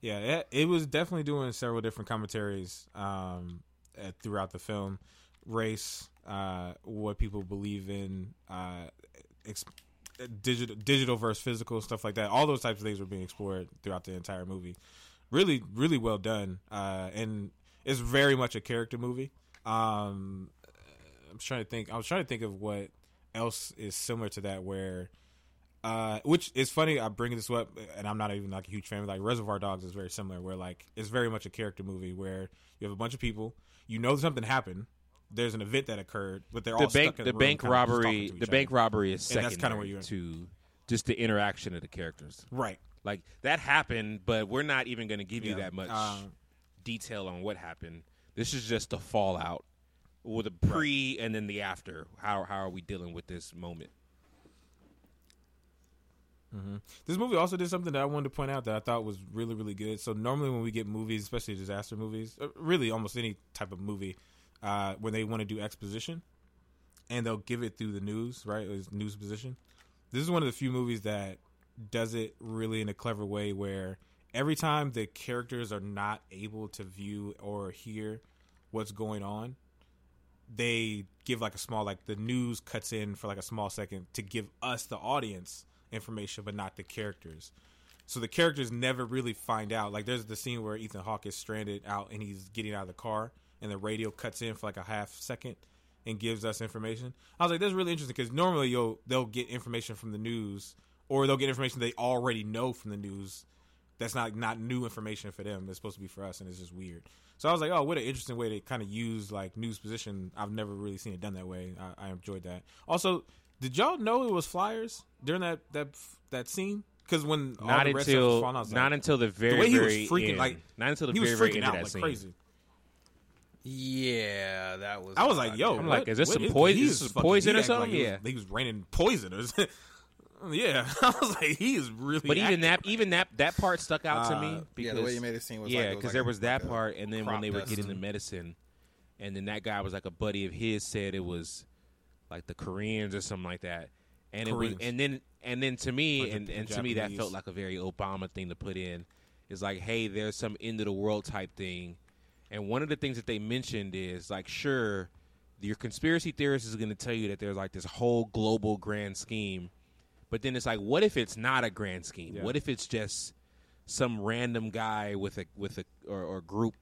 yeah. It, it was definitely doing several different commentaries um, uh, throughout the film, race, uh, what people believe in, uh, ex- digital, digital versus physical stuff like that. All those types of things were being explored throughout the entire movie. Really, really well done, uh, and it's very much a character movie. Um, I'm trying to think. I was trying to think of what else is similar to that, where uh, which is funny. I bring this up, and I'm not even like a huge fan. Of like Reservoir Dogs is very similar, where like it's very much a character movie where you have a bunch of people, you know something happened, there's an event that occurred, but they're the all bank stuck in the room bank kinda just talking robbery the other. bank robbery is And that's kinda where you're- to just the interaction of the characters right? like that happened but we're not even going to give you that much Um, detail on what happened this is just the fallout or the pre and then the after how how are we dealing with this moment This movie also did something that I wanted to point out that I thought was really, really good. So normally when we get movies, especially disaster movies, uh, really almost any type of movie, uh, when they want to do exposition, and they'll give it through the news, right? It's news position. This is one of the few movies that does it really in a clever way, where every time the characters are not able to view or hear what's going on, they give like a small like the news cuts in for like a small second to give us the audience information but not the characters. So the characters never really find out. Like there's the scene where ethan hawke is stranded out and he's getting out of the car and the radio cuts in for like a half second and gives us information. I was like that's really interesting because normally you'll they'll get information from the news or they'll get information they already know from the news that's not not new information for them. It's supposed to be for us, and it's just weird. So I was like, oh, what an interesting way to kind of use like news position. I've never really seen it done that way. I, I enjoyed that. Also, did y'all know it was flyers during that that that scene? Because when all not the red stuff was until falling I was not like, until the very way he was freaking, end. like, not until the he was very very freaking end out of that like scene. crazy. Yeah, that was. I was like, yo. I'm what- like, is this what some poison- he is is this fucking- poison he or acted like something? he was- Yeah. he was raining poison. or something. yeah, I was like, he is really. But even acting. that, even that, that part stuck out to Uh, me because yeah, the way you made it seem was yeah, like it was because like there a- was that like part, and then when they were dust. getting the medicine, and then that guy was like a buddy of his said it was like the Koreans or something like that, and it was, and then and then to me, Like and, the and to me that felt like a very Obama thing to put in, is like, hey, there's some end of the world type thing, and one of the things that they mentioned is like, sure, your conspiracy theorist is going to tell you that there's like this whole global grand scheme. But then it's like, what if it's not a grand scheme? Yeah. What if it's just some random guy with a with a or, or group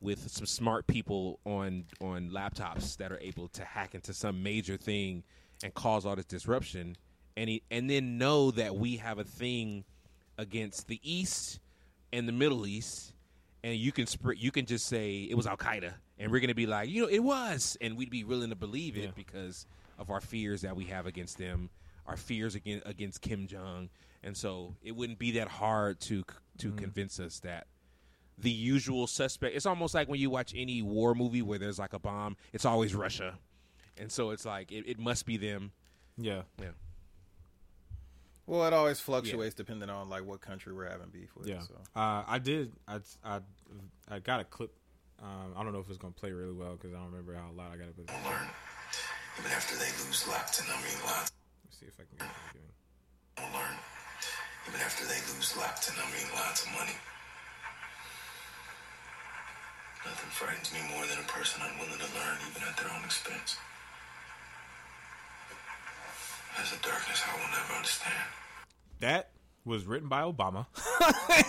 with some smart people on on laptops that are able to hack into some major thing and cause all this disruption and he, and then know that we have a thing against the east and the middle east and you can sp- you can just say it was Al Qaeda, and we're gonna be like, you know, it was, and we'd be willing to believe it Yeah. because of our fears that we have against them, our fears against against Kim Jong, and so it wouldn't be that hard to to convince us that the usual suspect. It's almost like when you watch any war movie where there's like a bomb, it's always Russia, and so it's like it, it must be them. Yeah. Yeah. Well, it always fluctuates depending on like what country we're having beef with. Yeah. So. Uh, I did. I, I I got a clip. Um, I don't know if it's gonna play really well because I don't remember how loud I got it. But let learn. Even after they lose lots and I mean lots, me see if I can get again. will learn. Even after they lose and I mean lots of money. Nothing frightens me more than a person unwilling to learn even at their own expense. There's a darkness I will never understand. That was written by Obama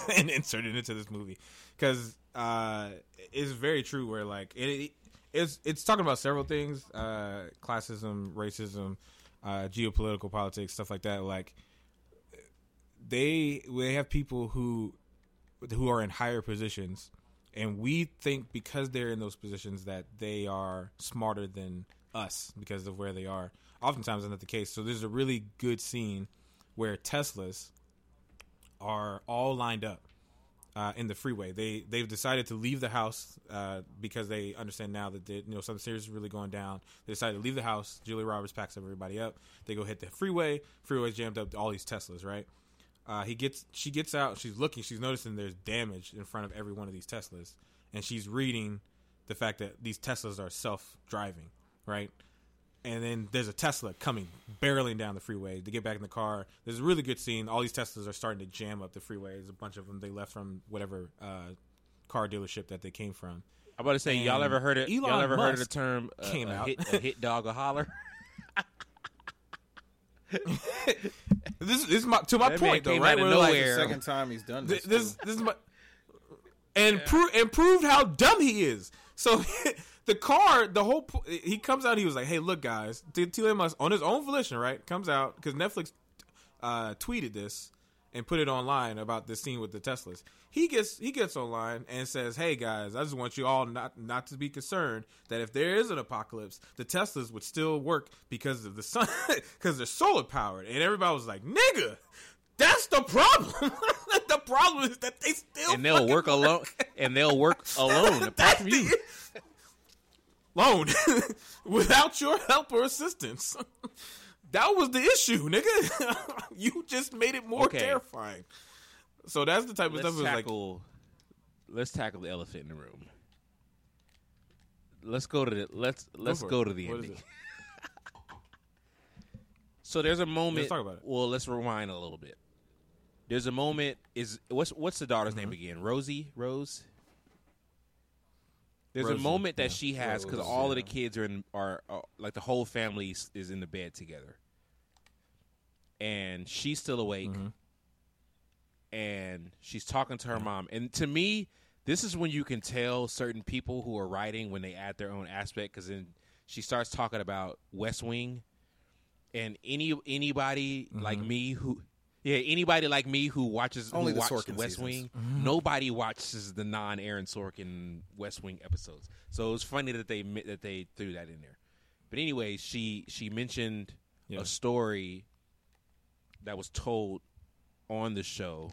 and inserted into this movie because uh, it's very true. Where like it, it it's it's talking about several things: uh, classism, racism, uh, geopolitical politics, stuff like that. Like they they have people who who are in higher positions and we think because they're in those positions that they are smarter than us because of where they are oftentimes that's not the case so there's a really good scene where teslas are all lined up uh, in the freeway. They they've decided to leave the house uh, because they understand now that they, you know something serious is really going down. They decided to leave the house. Julia roberts packs everybody up. They go hit the freeway. Freeway's jammed up all these teslas right? Uh, he gets she gets out. She's looking. She's noticing there's damage in front of every one of these teslas. And she's reading the fact that these teslas are self-driving right and then there's a tesla coming barreling down the freeway to get back in the car there's a really good scene all these teslas are starting to jam up the freeway there's a bunch of them they left from whatever uh, car dealership that they came from I'm about to say, y'all ever heard it? y'all Elon ever heard of the term uh, came a out. hit, a hit dog a holler? this, this is my, to my That point though came right out of Where, like, nowhere. Second time he's done Th- this. this this is my and pro- and proved how dumb he is. So the car, the whole he comes out. He was like, "Hey, look, guys." T.L. On his own volition, right? Comes out because Netflix uh, tweeted this and put it online about this scene with the Teslas. He gets he gets online and says, "Hey guys, I just want you all not not to be concerned that if there is an apocalypse, the Teslas would still work because of the sun because they're solar powered." And everybody was like, "Nigga." That's the problem. the problem is that they still and they'll fucking work alone. And they'll work alone apart That's from you. the- Loan without your help or assistance. that was the issue, nigga. you just made it more Okay. terrifying. So that's the type of Let's stuff. It was like, tackle. let's tackle the elephant in the room. Let's go to the let's let's for go to the What ending. So there's a moment. Let's talk about it. Well, let's rewind a little bit. There's a moment. Is what's what's the daughter's Mm-hmm. name again? Rosie. Rose. There's a moment that yeah. she has because all of the kids are in are, are like the whole family is- is in the bed together, and she's still awake, Mm-hmm. and she's talking to her mom. And to me, this is when you can tell certain people who are writing when they add their own aspect because then she starts talking about West Wing, and any anybody like Mm-hmm. me who. Yeah, anybody like me who watches Only who the watched Sorkin West seasons. Wing, nobody watches the non Aaron Sorkin West Wing episodes. So it was funny that they that they threw that in there. But anyway, she she mentioned Yeah. a story that was told on the show,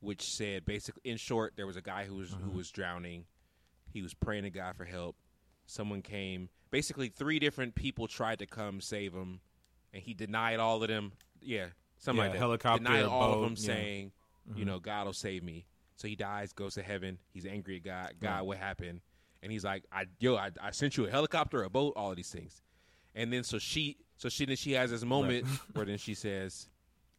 which said basically, in short, there was a guy who was who mm-hmm. was drowning. He was praying to God for help. Someone came. Basically, three different people tried to come save him, and he denied all of them. Yeah, something Yeah, like that. helicopter, denied all boat, of them, yeah. saying, "You mm-hmm. know, God will save me." So he dies, goes to heaven. He's angry at God. God, what happened? And he's like, "I yo, I, I sent you a helicopter, a boat, all of these things." And then so she, so she then she has this moment where then she says,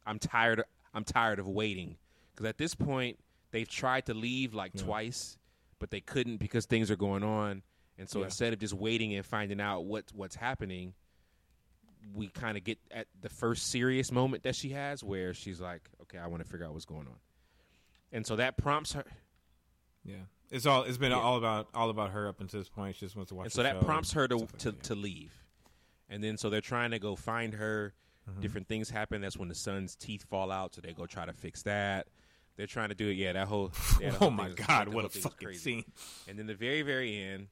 "I'm tired. I'm tired of waiting." Because at this point, they've tried to leave like twice, but they couldn't because things are going on. And so Yeah. instead of just waiting and finding out what what's happening, we kind of get at the first serious moment that she has where she's like, "Okay, I want to figure out what's going on." And so that prompts her. yeah, It's all. It's been Yeah. all about all about her up until this point. She just wants to watch. and so that prompts her to like to, that, yeah. to leave and then so they're trying to go find her Mm-hmm. different things happen that's when the son's teeth fall out so they go try to fix that they're trying to do it yeah that whole yeah, that oh my god! the What a fucking crazy. scene! and then the very very end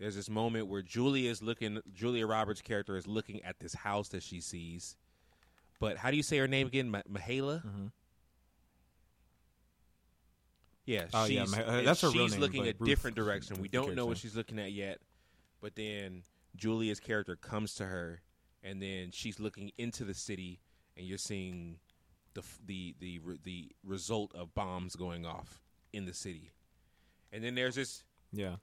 there's this moment where Julia is looking Julia Roberts' character is looking at this house that she sees. But how do you say her name again? Ma- Myha'la? Mm-hmm. Yeah, Oh, yeah, Mah- that's her real she's name, looking a Ruth different direction. We don't know what she's looking at yet, but then Julia's character comes to her, and then she's looking into the city, and you're seeing the the the the result of bombs going off in the city, and then there's this Yeah,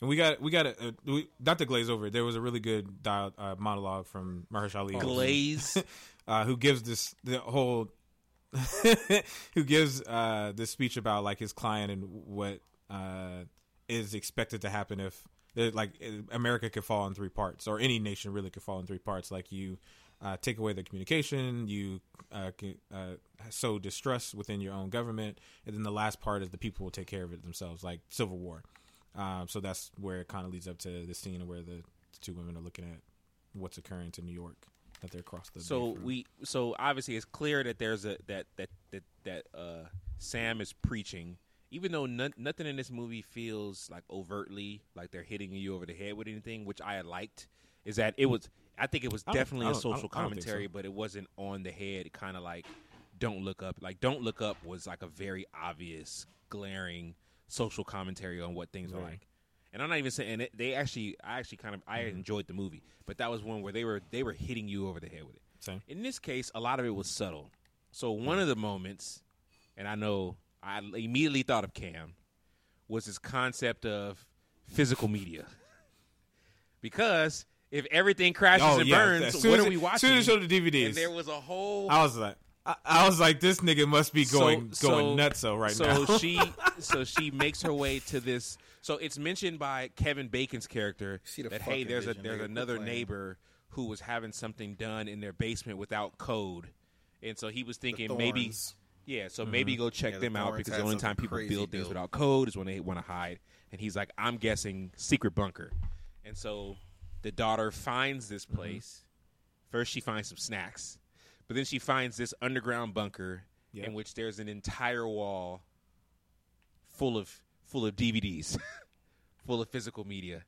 and we got we got a, uh, we, not to glaze over it. There was a really good dial, uh, monologue from Mahershala Ali, glaze. uh, who gives this the whole who gives uh, this speech about like his client and what uh, is expected to happen if like America could fall in three parts, or any nation really could fall in three parts. Like you uh, take away the communication, you uh, uh, sow distrust within your own government, and then the last part is the people will take care of it themselves, like civil war. Um, so that's where it kind of leads up to the scene where the, two women are looking at what's occurring to New York that they're across the. so we so obviously it's clear that there's a that that that that uh Sam is preaching even though no, nothing in this movie feels like overtly like they're hitting you over the head with anything which I liked is that it was I think it was definitely a social don't- I don't think commentary so. but it wasn't on the head kind of like don't look up like don't look up was like a very obvious glaring social commentary on what things are like and I'm not even saying it, they actually I actually kind of I Mm-hmm. enjoyed the movie but that was one where they were they were hitting you over the head with it Same. in this case, a lot of it was subtle. So one of the moments, and I know I immediately thought of Cam, was this concept of physical media. because if everything crashes Oh, and yeah, burns, as what as are we as watching? soon as it showed the DVDs. and there was a whole. I was like, I, I was like, this nigga must be going So- going so- nutso right so now. she, so she makes her way to this. So it's mentioned by Kevin Bacon's character the that hey, there's a there's another playing. neighbor who was having something done in their basement without code, and so he was thinking maybe Yeah, so maybe go check Yeah, the them out because the only time people crazy build things built. without code is when they want to hide. And he's like, I'm guessing secret bunker. And so the daughter finds this Mm-hmm. place. First, she finds some snacks, but then she finds this underground bunker Yeah. in which there's an entire wall full of full of DVDs, full of physical media.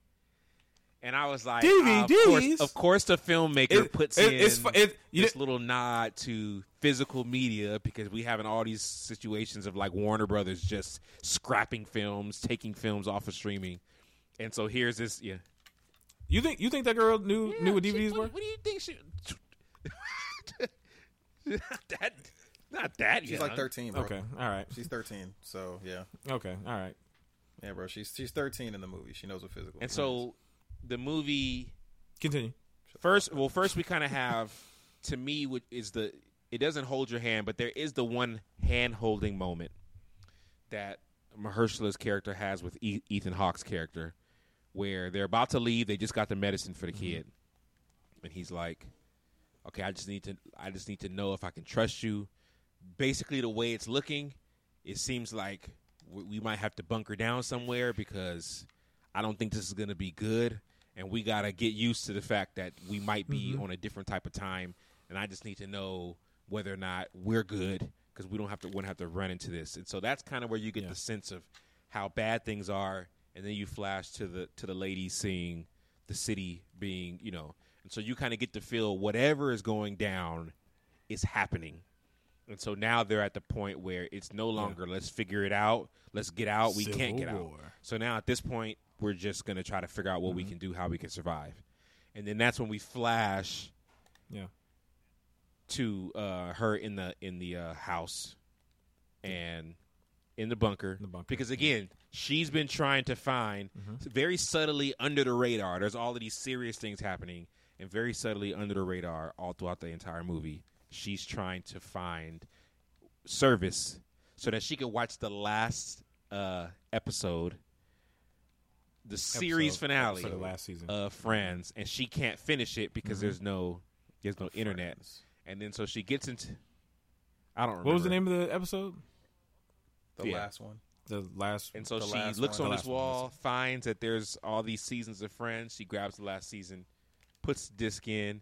And I was like, uh, of, course, DVDs? of course, the filmmaker It- puts it- in it's it- this little nod to physical media because we have in all these situations of like Warner Brothers just scrapping films, taking films off of streaming. And so here's this, yeah. you think you think that girl knew knew what she- DVDs what, were? What do you think she? not that, not that. She's like 13, bro. Okay, all right, She's 13. So, yeah. okay, all right. Yeah, bro. She's she's 13 in the movie. She knows what physical And is. so the movie Continue. First, well, first we kind of have, to me, which is the it doesn't hold your hand, but there is the one hand holding moment that Mahershala's character has with e- Ethan Hawke's character, where they're about to leave. They just got the medicine for the mm-hmm. kid, and he's like, "Okay, I just need to, I just need to know if I can trust you." Basically, the way it's looking, it seems like we, we might have to bunker down somewhere because I don't think this is going to be good, and we got to get used to the fact that we might be mm-hmm. on a different type of time, and I just need to know whether or not we're good because we don't have to wouldn't have to run into this, and so that's kind of where you get Yeah. the sense of how bad things are, and then you flash to the to the lady seeing the city being, you know, and so you kind of get to feel whatever is going down is happening. And so now they're at the point where it's no longer let's figure it out, let's get out, we can't get out. So now at this point, we're just going to try to figure out what we can do, how we can survive. And then that's when we flash Yeah. to uh, her in the in the uh, house and in the bunker. The bunker, Because again, she's been trying to find very subtly under the radar. There's all of these serious things happening, and very subtly under the radar all throughout the entire movie. She's trying to find service so that she could watch the last uh, episode, the series Episode finale for the last season. of Friends, and she can't finish it because Mm-hmm. there's no there's no internet. And then so she gets into I don't remember What was the name of the episode? the yeah. last one. The last And so she looks one. on The this last one, wall, finds that there's all these seasons of Friends. She grabs the last season, puts the disc in,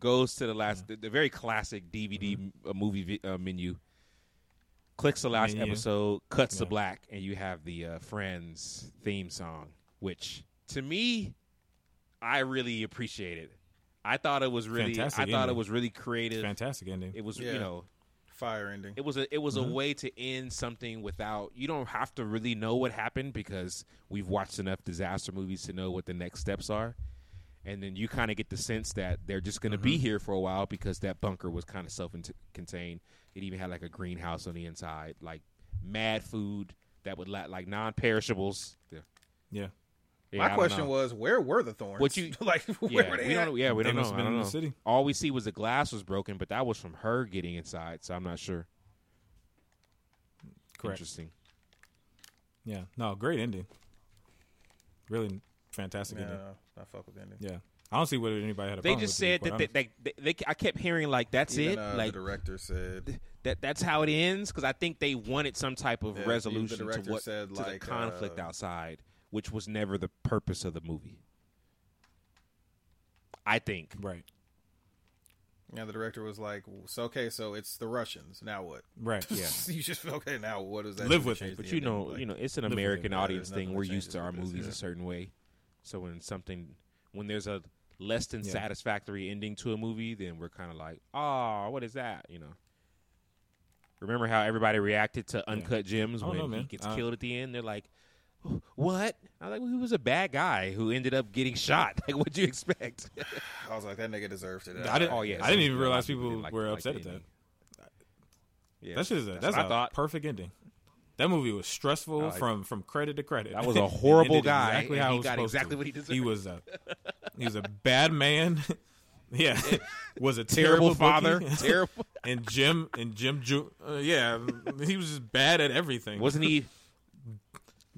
goes to the last, the, the very classic DVD m- uh, movie vi- uh, menu, clicks the last Menu. episode, cuts to Yeah. black, and you have the uh, Friends theme song, which to me, I really appreciated. I thought it was really, Fantastic I thought it was really creative. fantastic ending. It was, Yeah. you know, Fire ending. it was a it was Mm-hmm. a way to end something without you don't have to really know what happened because we've watched enough disaster movies to know what the next steps are. And then you kind of get the sense that they're just going to Mm-hmm. be here for a while because that bunker was kind of self-contained. It even had like a greenhouse on the inside, like mad food that would la- like non-perishables. Yeah. yeah. Yeah, My don't question was, where were the thorns? What you- like? Where yeah, were they we at? don't. Yeah, we They don't know. must I been don't in know. the city. All we see was the glass was broken, but that was from her getting inside, so I'm not sure. Correct. Interesting. Yeah. No, great ending. Really fantastic Yeah, ending. No, I fuck with the ending. Yeah. I don't see what anybody had a They problem just with, to said be that they, they, they, they, I kept hearing like that's Even, it, uh, like the director said. that that's how it ends because I think they wanted some type of Yeah, the resolution to what said, to the conflict uh, outside, which was never the purpose of the movie. I think. Right. Yeah, the director was like, "So okay, so it's the Russians. Now what? Right. Yeah. you just okay. Now what does that Live with change it. But you know, Like, you know, it's an American audience thing. We're used to our with this, movies yeah. a certain way. So when something, when there's a less than Yeah. satisfactory ending to a movie, then we're kind of like, oh, what is that? You know. Remember how everybody reacted to Uncut Gems when know, he gets I- killed at the end? They're like, what? I was like, well, he was a bad guy who ended up getting shot. Like, what'd you expect? I was like, that nigga deserved it. I didn't. Oh, yeah, I didn't even realize people people didn't like- were upset the at that. Yeah, That shit is a, that's that's, a I thought. perfect ending. That movie was stressful from from credit to credit. That was a horrible guy, Exactly how he was got exactly to. what he deserved. He was a he was a bad man. yeah, was a terrible terrible father. terrible. and Jim and Jim Ju- uh, yeah, he was just bad at everything. Wasn't he?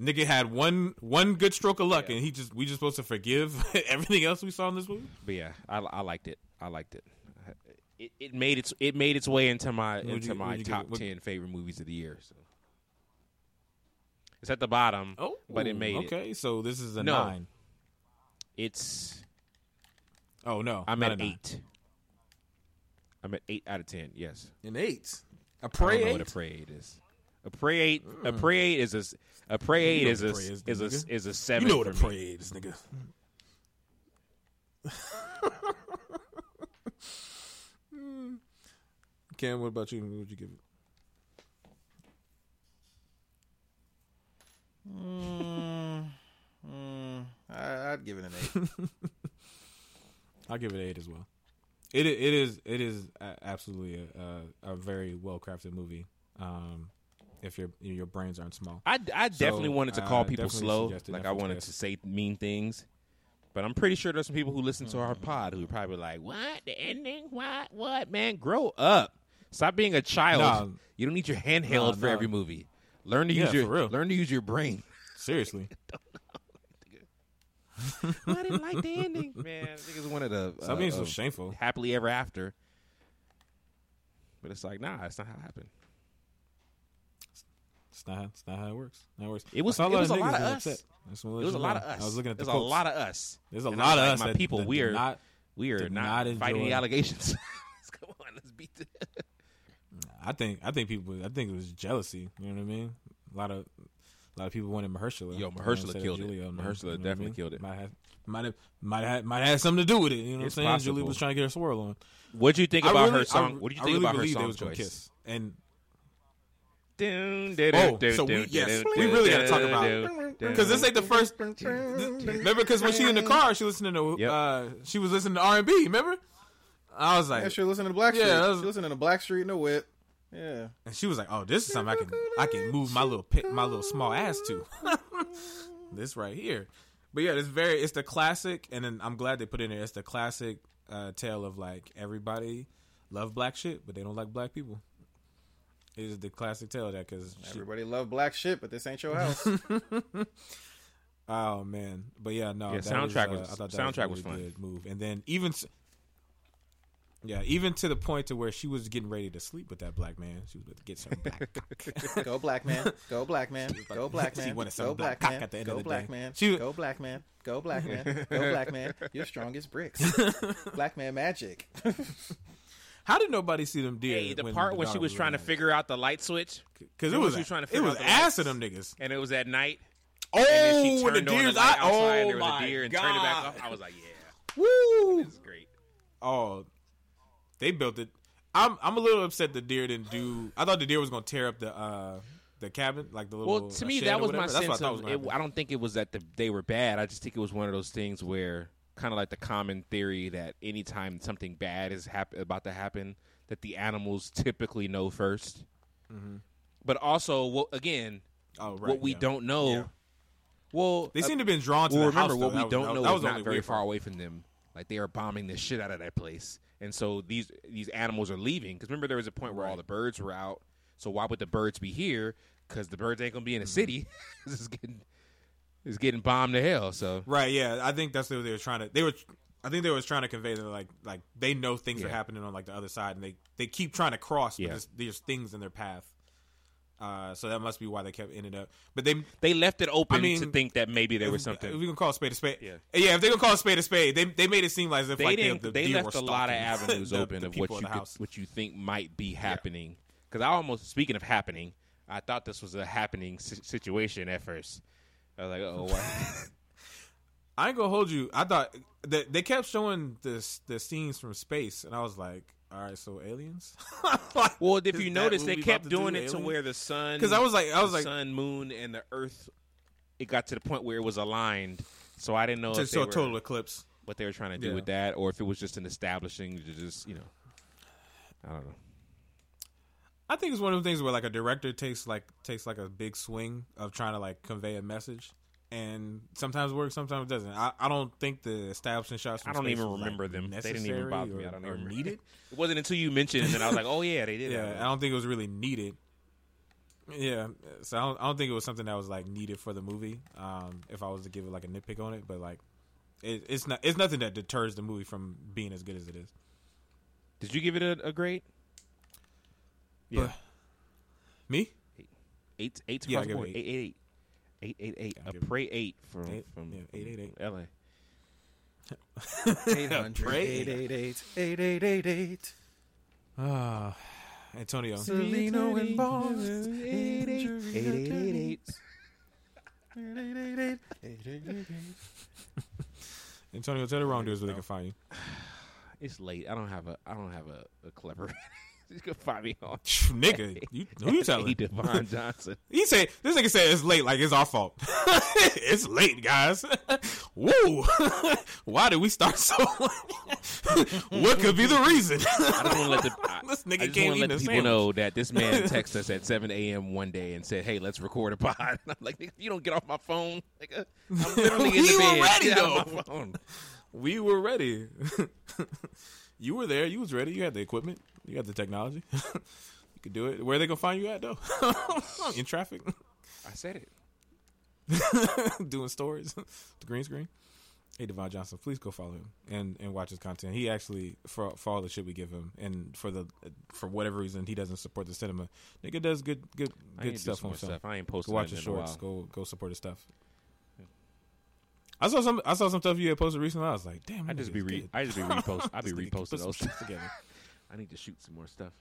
Nigga had one one good stroke of luck, and he just we just supposed to forgive everything else we saw in this movie. But yeah, I, I liked it. I liked it. It, it made its it made its way into my into you- my give top? What- ten favorite movies of the year. So it's at the bottom. Oh, but it made it. okay. So this is a No. nine. It's Oh no, I'm at eight. I'm at eight out of ten. Yes, An eight. A know eight. what a prey eight is. A prey eight. A hmm. prey eight is a a prey eight know is a a prey is, is a is a seven. you know what a me. eight is, nigga. Cam, what about you? What would you give it? Mm, mm, I, I'd give it an eight. I'll give it an eight as well. It it is it is absolutely a, a, a very well crafted movie. Um, if your your brains aren't small, I, I definitely So, wanted to uh, call people slow. Like I wanted to say mean things. But I'm pretty sure there's some people who listen to our pod who are probably like, "What the ending? What? What? Man, grow up! Stop being a child. Nah. you don't need your handheld Nah, for nah. every movie. Learn to Yeah, use your for real. learn to use your brain." seriously, I didn't like the ending, man. I think it's one of the being uh, so shameful. happily ever after. But it's like, nah, that's not how it happened. It's not it's not how it works. Not how it works. It was- it was a lot of us. upset. I just wanna let It was a lot of us. I was looking at the There's a quotes. lot of us. There's a And lot of like, us my people. we're not. we are not, not fighting the allegations. Come on, let's beat the. I think I think people. I think it was jealousy. You know what I mean? A lot of a lot of people wanted Mahershala. Yo, Mahershala instead of killed it. Julia, man. Mahershala You know what I definitely mean? killed it. Might have might have might have might have something to do with it. You know what I'm saying? possible. Julie was trying to get her swirl on. What do you think I about really- her song? I- what do you I think really about her believe they song was gonna choice? kiss. And Oh, so we- yes, we really gotta talk about- because this ain't the first. Remember, because when she in the car, she listening to Yep. uh, she was listening to R and B. Remember? I was like, Yeah, she listening to Black Yeah, Street. that was- She listening to Blackstreet in the whip. Yeah. And she was like, "Oh, this is something I can I can move my little pit, my little small ass to." this right here. But yeah, it's very it's the classic, and then I'm glad they put in there. It's the classic uh, tale of like everybody love black shit, but they don't like black people. It is the classic tale of that because Everybody love black shit, but this ain't your house. oh man, but yeah, no, Yeah, that soundtrack uh, was- I thought that soundtrack was, was a fun. good move, and then even s- Yeah, even to the point to where she was getting ready to sleep with that black man. She was about to get some black cock. Go black man. Go black man. Go black She man. wanted some Go black black cock man. at the end Go of the black day. man. She- Go black man. Go black man. Go black man. You're strong as bricks. Black man magic. How did nobody see them deer? Hey, the part when she was trying to figure out the light switch, because it Remember was she was trying to it figure was out the ass of them niggas. and it was at night, Oh, and then she when the turned on the deer's light eye. outside, Oh and there oh was a deer, and god! turned it back off. I was like, yeah, Woo! this is great. Oh, they built it. I'm I'm a little upset the deer didn't do. I thought the deer was gonna tear up the uh the cabin, like the little. Well, to me, that was my. That's what I sense was It. I don't think it was that the, they were bad. I just think it was one of those things where, kind of like the common theory that anytime something bad is hap- about to happen, that the animals typically know 1st But also, well, again, Oh, right. what we yeah. don't know. Yeah. Well, They uh, seem to have been drawn to well, remember house. what we don't was- know that is was not very far away from them. Like they are bombing the shit out of that place, and so these these animals are leaving. Because remember, there was a point where all the birds were out. So why would the birds be here? Because the birds ain't gonna be in the Mm-hmm. city. it's getting it's getting bombed to hell. So Right. Yeah. I think that's what they were trying to. They were. I think they was trying to convey that like like they know things are Yeah. happening on like the other side, and they they keep trying to cross, but Yeah. there's, there's things in their path. Uh, so that must be why they kept ended up. But they they left it open I mean, to think that maybe there was something If we can call a spade a spade. Yeah. yeah. If they can call a spade a spade, they they made it seem like as if They like didn't. the, the they deer left were a lot of avenues the- open the of people what you the could, what you think might be happening. Because I almost speaking of happening, I thought this was a happening si- situation at first. I was like, oh, what? I ain't gonna hold you. I thought that they kept showing this the scenes from space, and I was like, all right, so aliens. Well, if you notice, they kept to do, doing it to where the sun, Because I was like, I was like, sun, moon, and the Earth. It got to the point where it was aligned, so I didn't know to if they show were, total eclipse. what they were trying to do Yeah. with that, or if it was just an establishing to just you know, I don't know. I think it's one of the things where like a director takes like takes like a big swing of trying to like convey a message, and sometimes it works, sometimes it doesn't. I, I don't think the establishing shots. I don't even was, like, remember them. They didn't even bother me. I don't or even remember. needed. It wasn't until you mentioned it, and I was like, oh yeah, they did. Yeah, I don't think it was really needed. Yeah, so I don't, I don't think it was something that was like needed for the movie. Um, if I was to give it like a nitpick on it, but like, it, it's not. It's nothing that deters the movie from being as good as it is. Did you give it a, a grade? Yeah, But- Me? eight, eight Yeah, I cross the give it board. eight. Eight, eight, eight. Eight, eight, eight. Yeah, I A give it pray eight from Eight, from yeah, eight, eight, eight. L.A. 800-888-8888. Ah, Antonio. Seleno and Bones. 8888. Antonio, tell the wrongdoers where they can find you. It's late. I don't have a. I don't have a, a clever. You can find me on. Nigga, you, who you telling? Devon Johnson. He say this nigga said it's late, like it's our fault. it's late, guys. Woo! Why did we start so? what could be the reason? I don't want to let the. I, This nigga I just can't want eat to let the people sandwich. know that this man texted us at 7 a.m. one day and said, "Hey, let's record a pod." And I'm like, "Nigga, "You don't get off my phone. Nigga, uh, I'm literally in the bed. ready, Get off though. my phone." we were ready. you were there. You was ready. You had the equipment. You got the technology. you could do it. Where they gonna find you at though? In traffic, I said it. doing stories, the green screen. Hey Devon Johnson, please go follow him and, and watch his content. He actually for for all the shit we give him and for the for whatever reason he doesn't support the cinema. Nigga does good good good stuff on stuff. I ain't Go watch his shorts. Go go support his stuff. I saw some. I saw some stuff you had posted recently. I was like, damn. I just be re- good. I just be repost. I be This nigga can reposting those. shit together. I need to shoot some more stuff.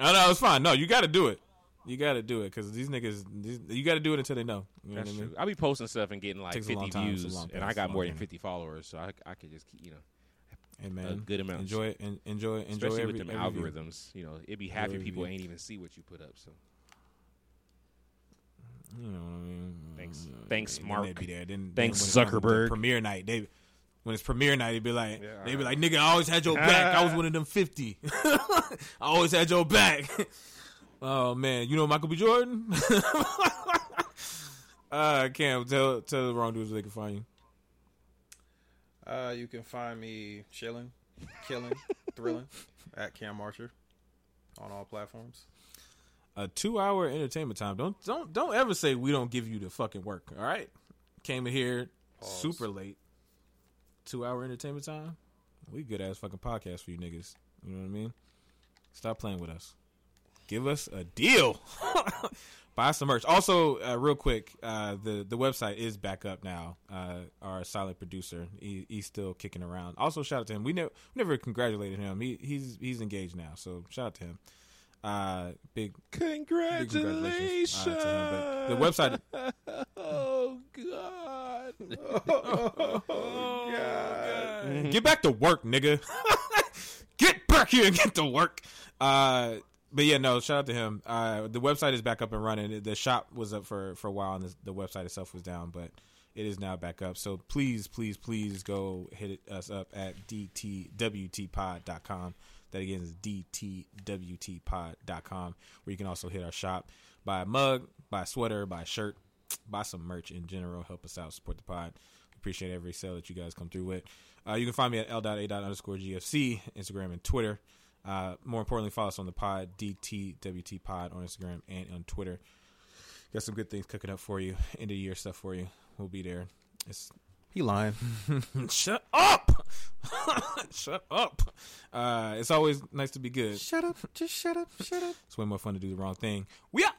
Oh no, it's fine. No, you got to do it. You got to do it because these niggas. These, you got to do it until they know. You know That's what I mean? true. I be posting stuff and getting like Takes a long 50 time. It's a views, long and I process, got more than. 50 followers, so I, I could just keep, you know, Hey man, good amount. Enjoy it and enjoy enjoy especially every, with them every view. algorithms. You know, it'd be half your every people view. ain't even see what you put up. So You know what I mean? Thanks. Thanks, then Mark. they'd Be there. Then, Thanks, then when it comes to Zuckerberg. Premiere night. They when it's premiere night, they'd be like, Yeah, they'd be like, nigga, I always had your back. I was one of them fifty. I always had your back. oh man, you know Michael B. Jordan. uh, Cam, tell tell the wrongdoers where they can find you. Uh, you can find me chilling, killing, thrilling at Cam Archer on all platforms. a two hour entertainment time. Don't don't don't ever say we don't give you the fucking work. All right, came in here Pause. super late. Two hour entertainment time. We good ass fucking podcast for you niggas. You know what I mean? Stop playing with us. Give us a deal. Buy some merch. Also, uh, real quick, uh, the the website is back up now. Uh, our silent producer, he, he's still kicking around. Also, shout out to him. We never we never congratulated him. He, he's he's engaged now, so shout out to him. Uh, big big congratulations uh, to him. But the website, Oh God! Oh, God. Get back to work, nigga. get back here and get to work. Uh, but yeah, no, shout out to him. Uh, the website is back up and running. The shop was up for, for a while, and the, the website itself was down, but it is now back up. So please, please, please go hit us up at dtwtpod.com. That again is dtwtpod.com, where you can also hit our shop, buy a mug, buy a sweater, buy a shirt, buy some merch in general. Help us out, support the pod. Appreciate every sale that you guys come through with. Uh, you can find me at l.a. underscore GFC, Instagram and Twitter. Uh, more importantly, follow us on the pod, DTWT Pod on Instagram and on Twitter. Got some good things cooking up for you, end of year stuff for you. We'll be there. It's He lying. shut up, shut up. Uh, it's always nice to be good. Shut up. Just shut up. Shut up. It's way more fun to do the wrong thing. We out.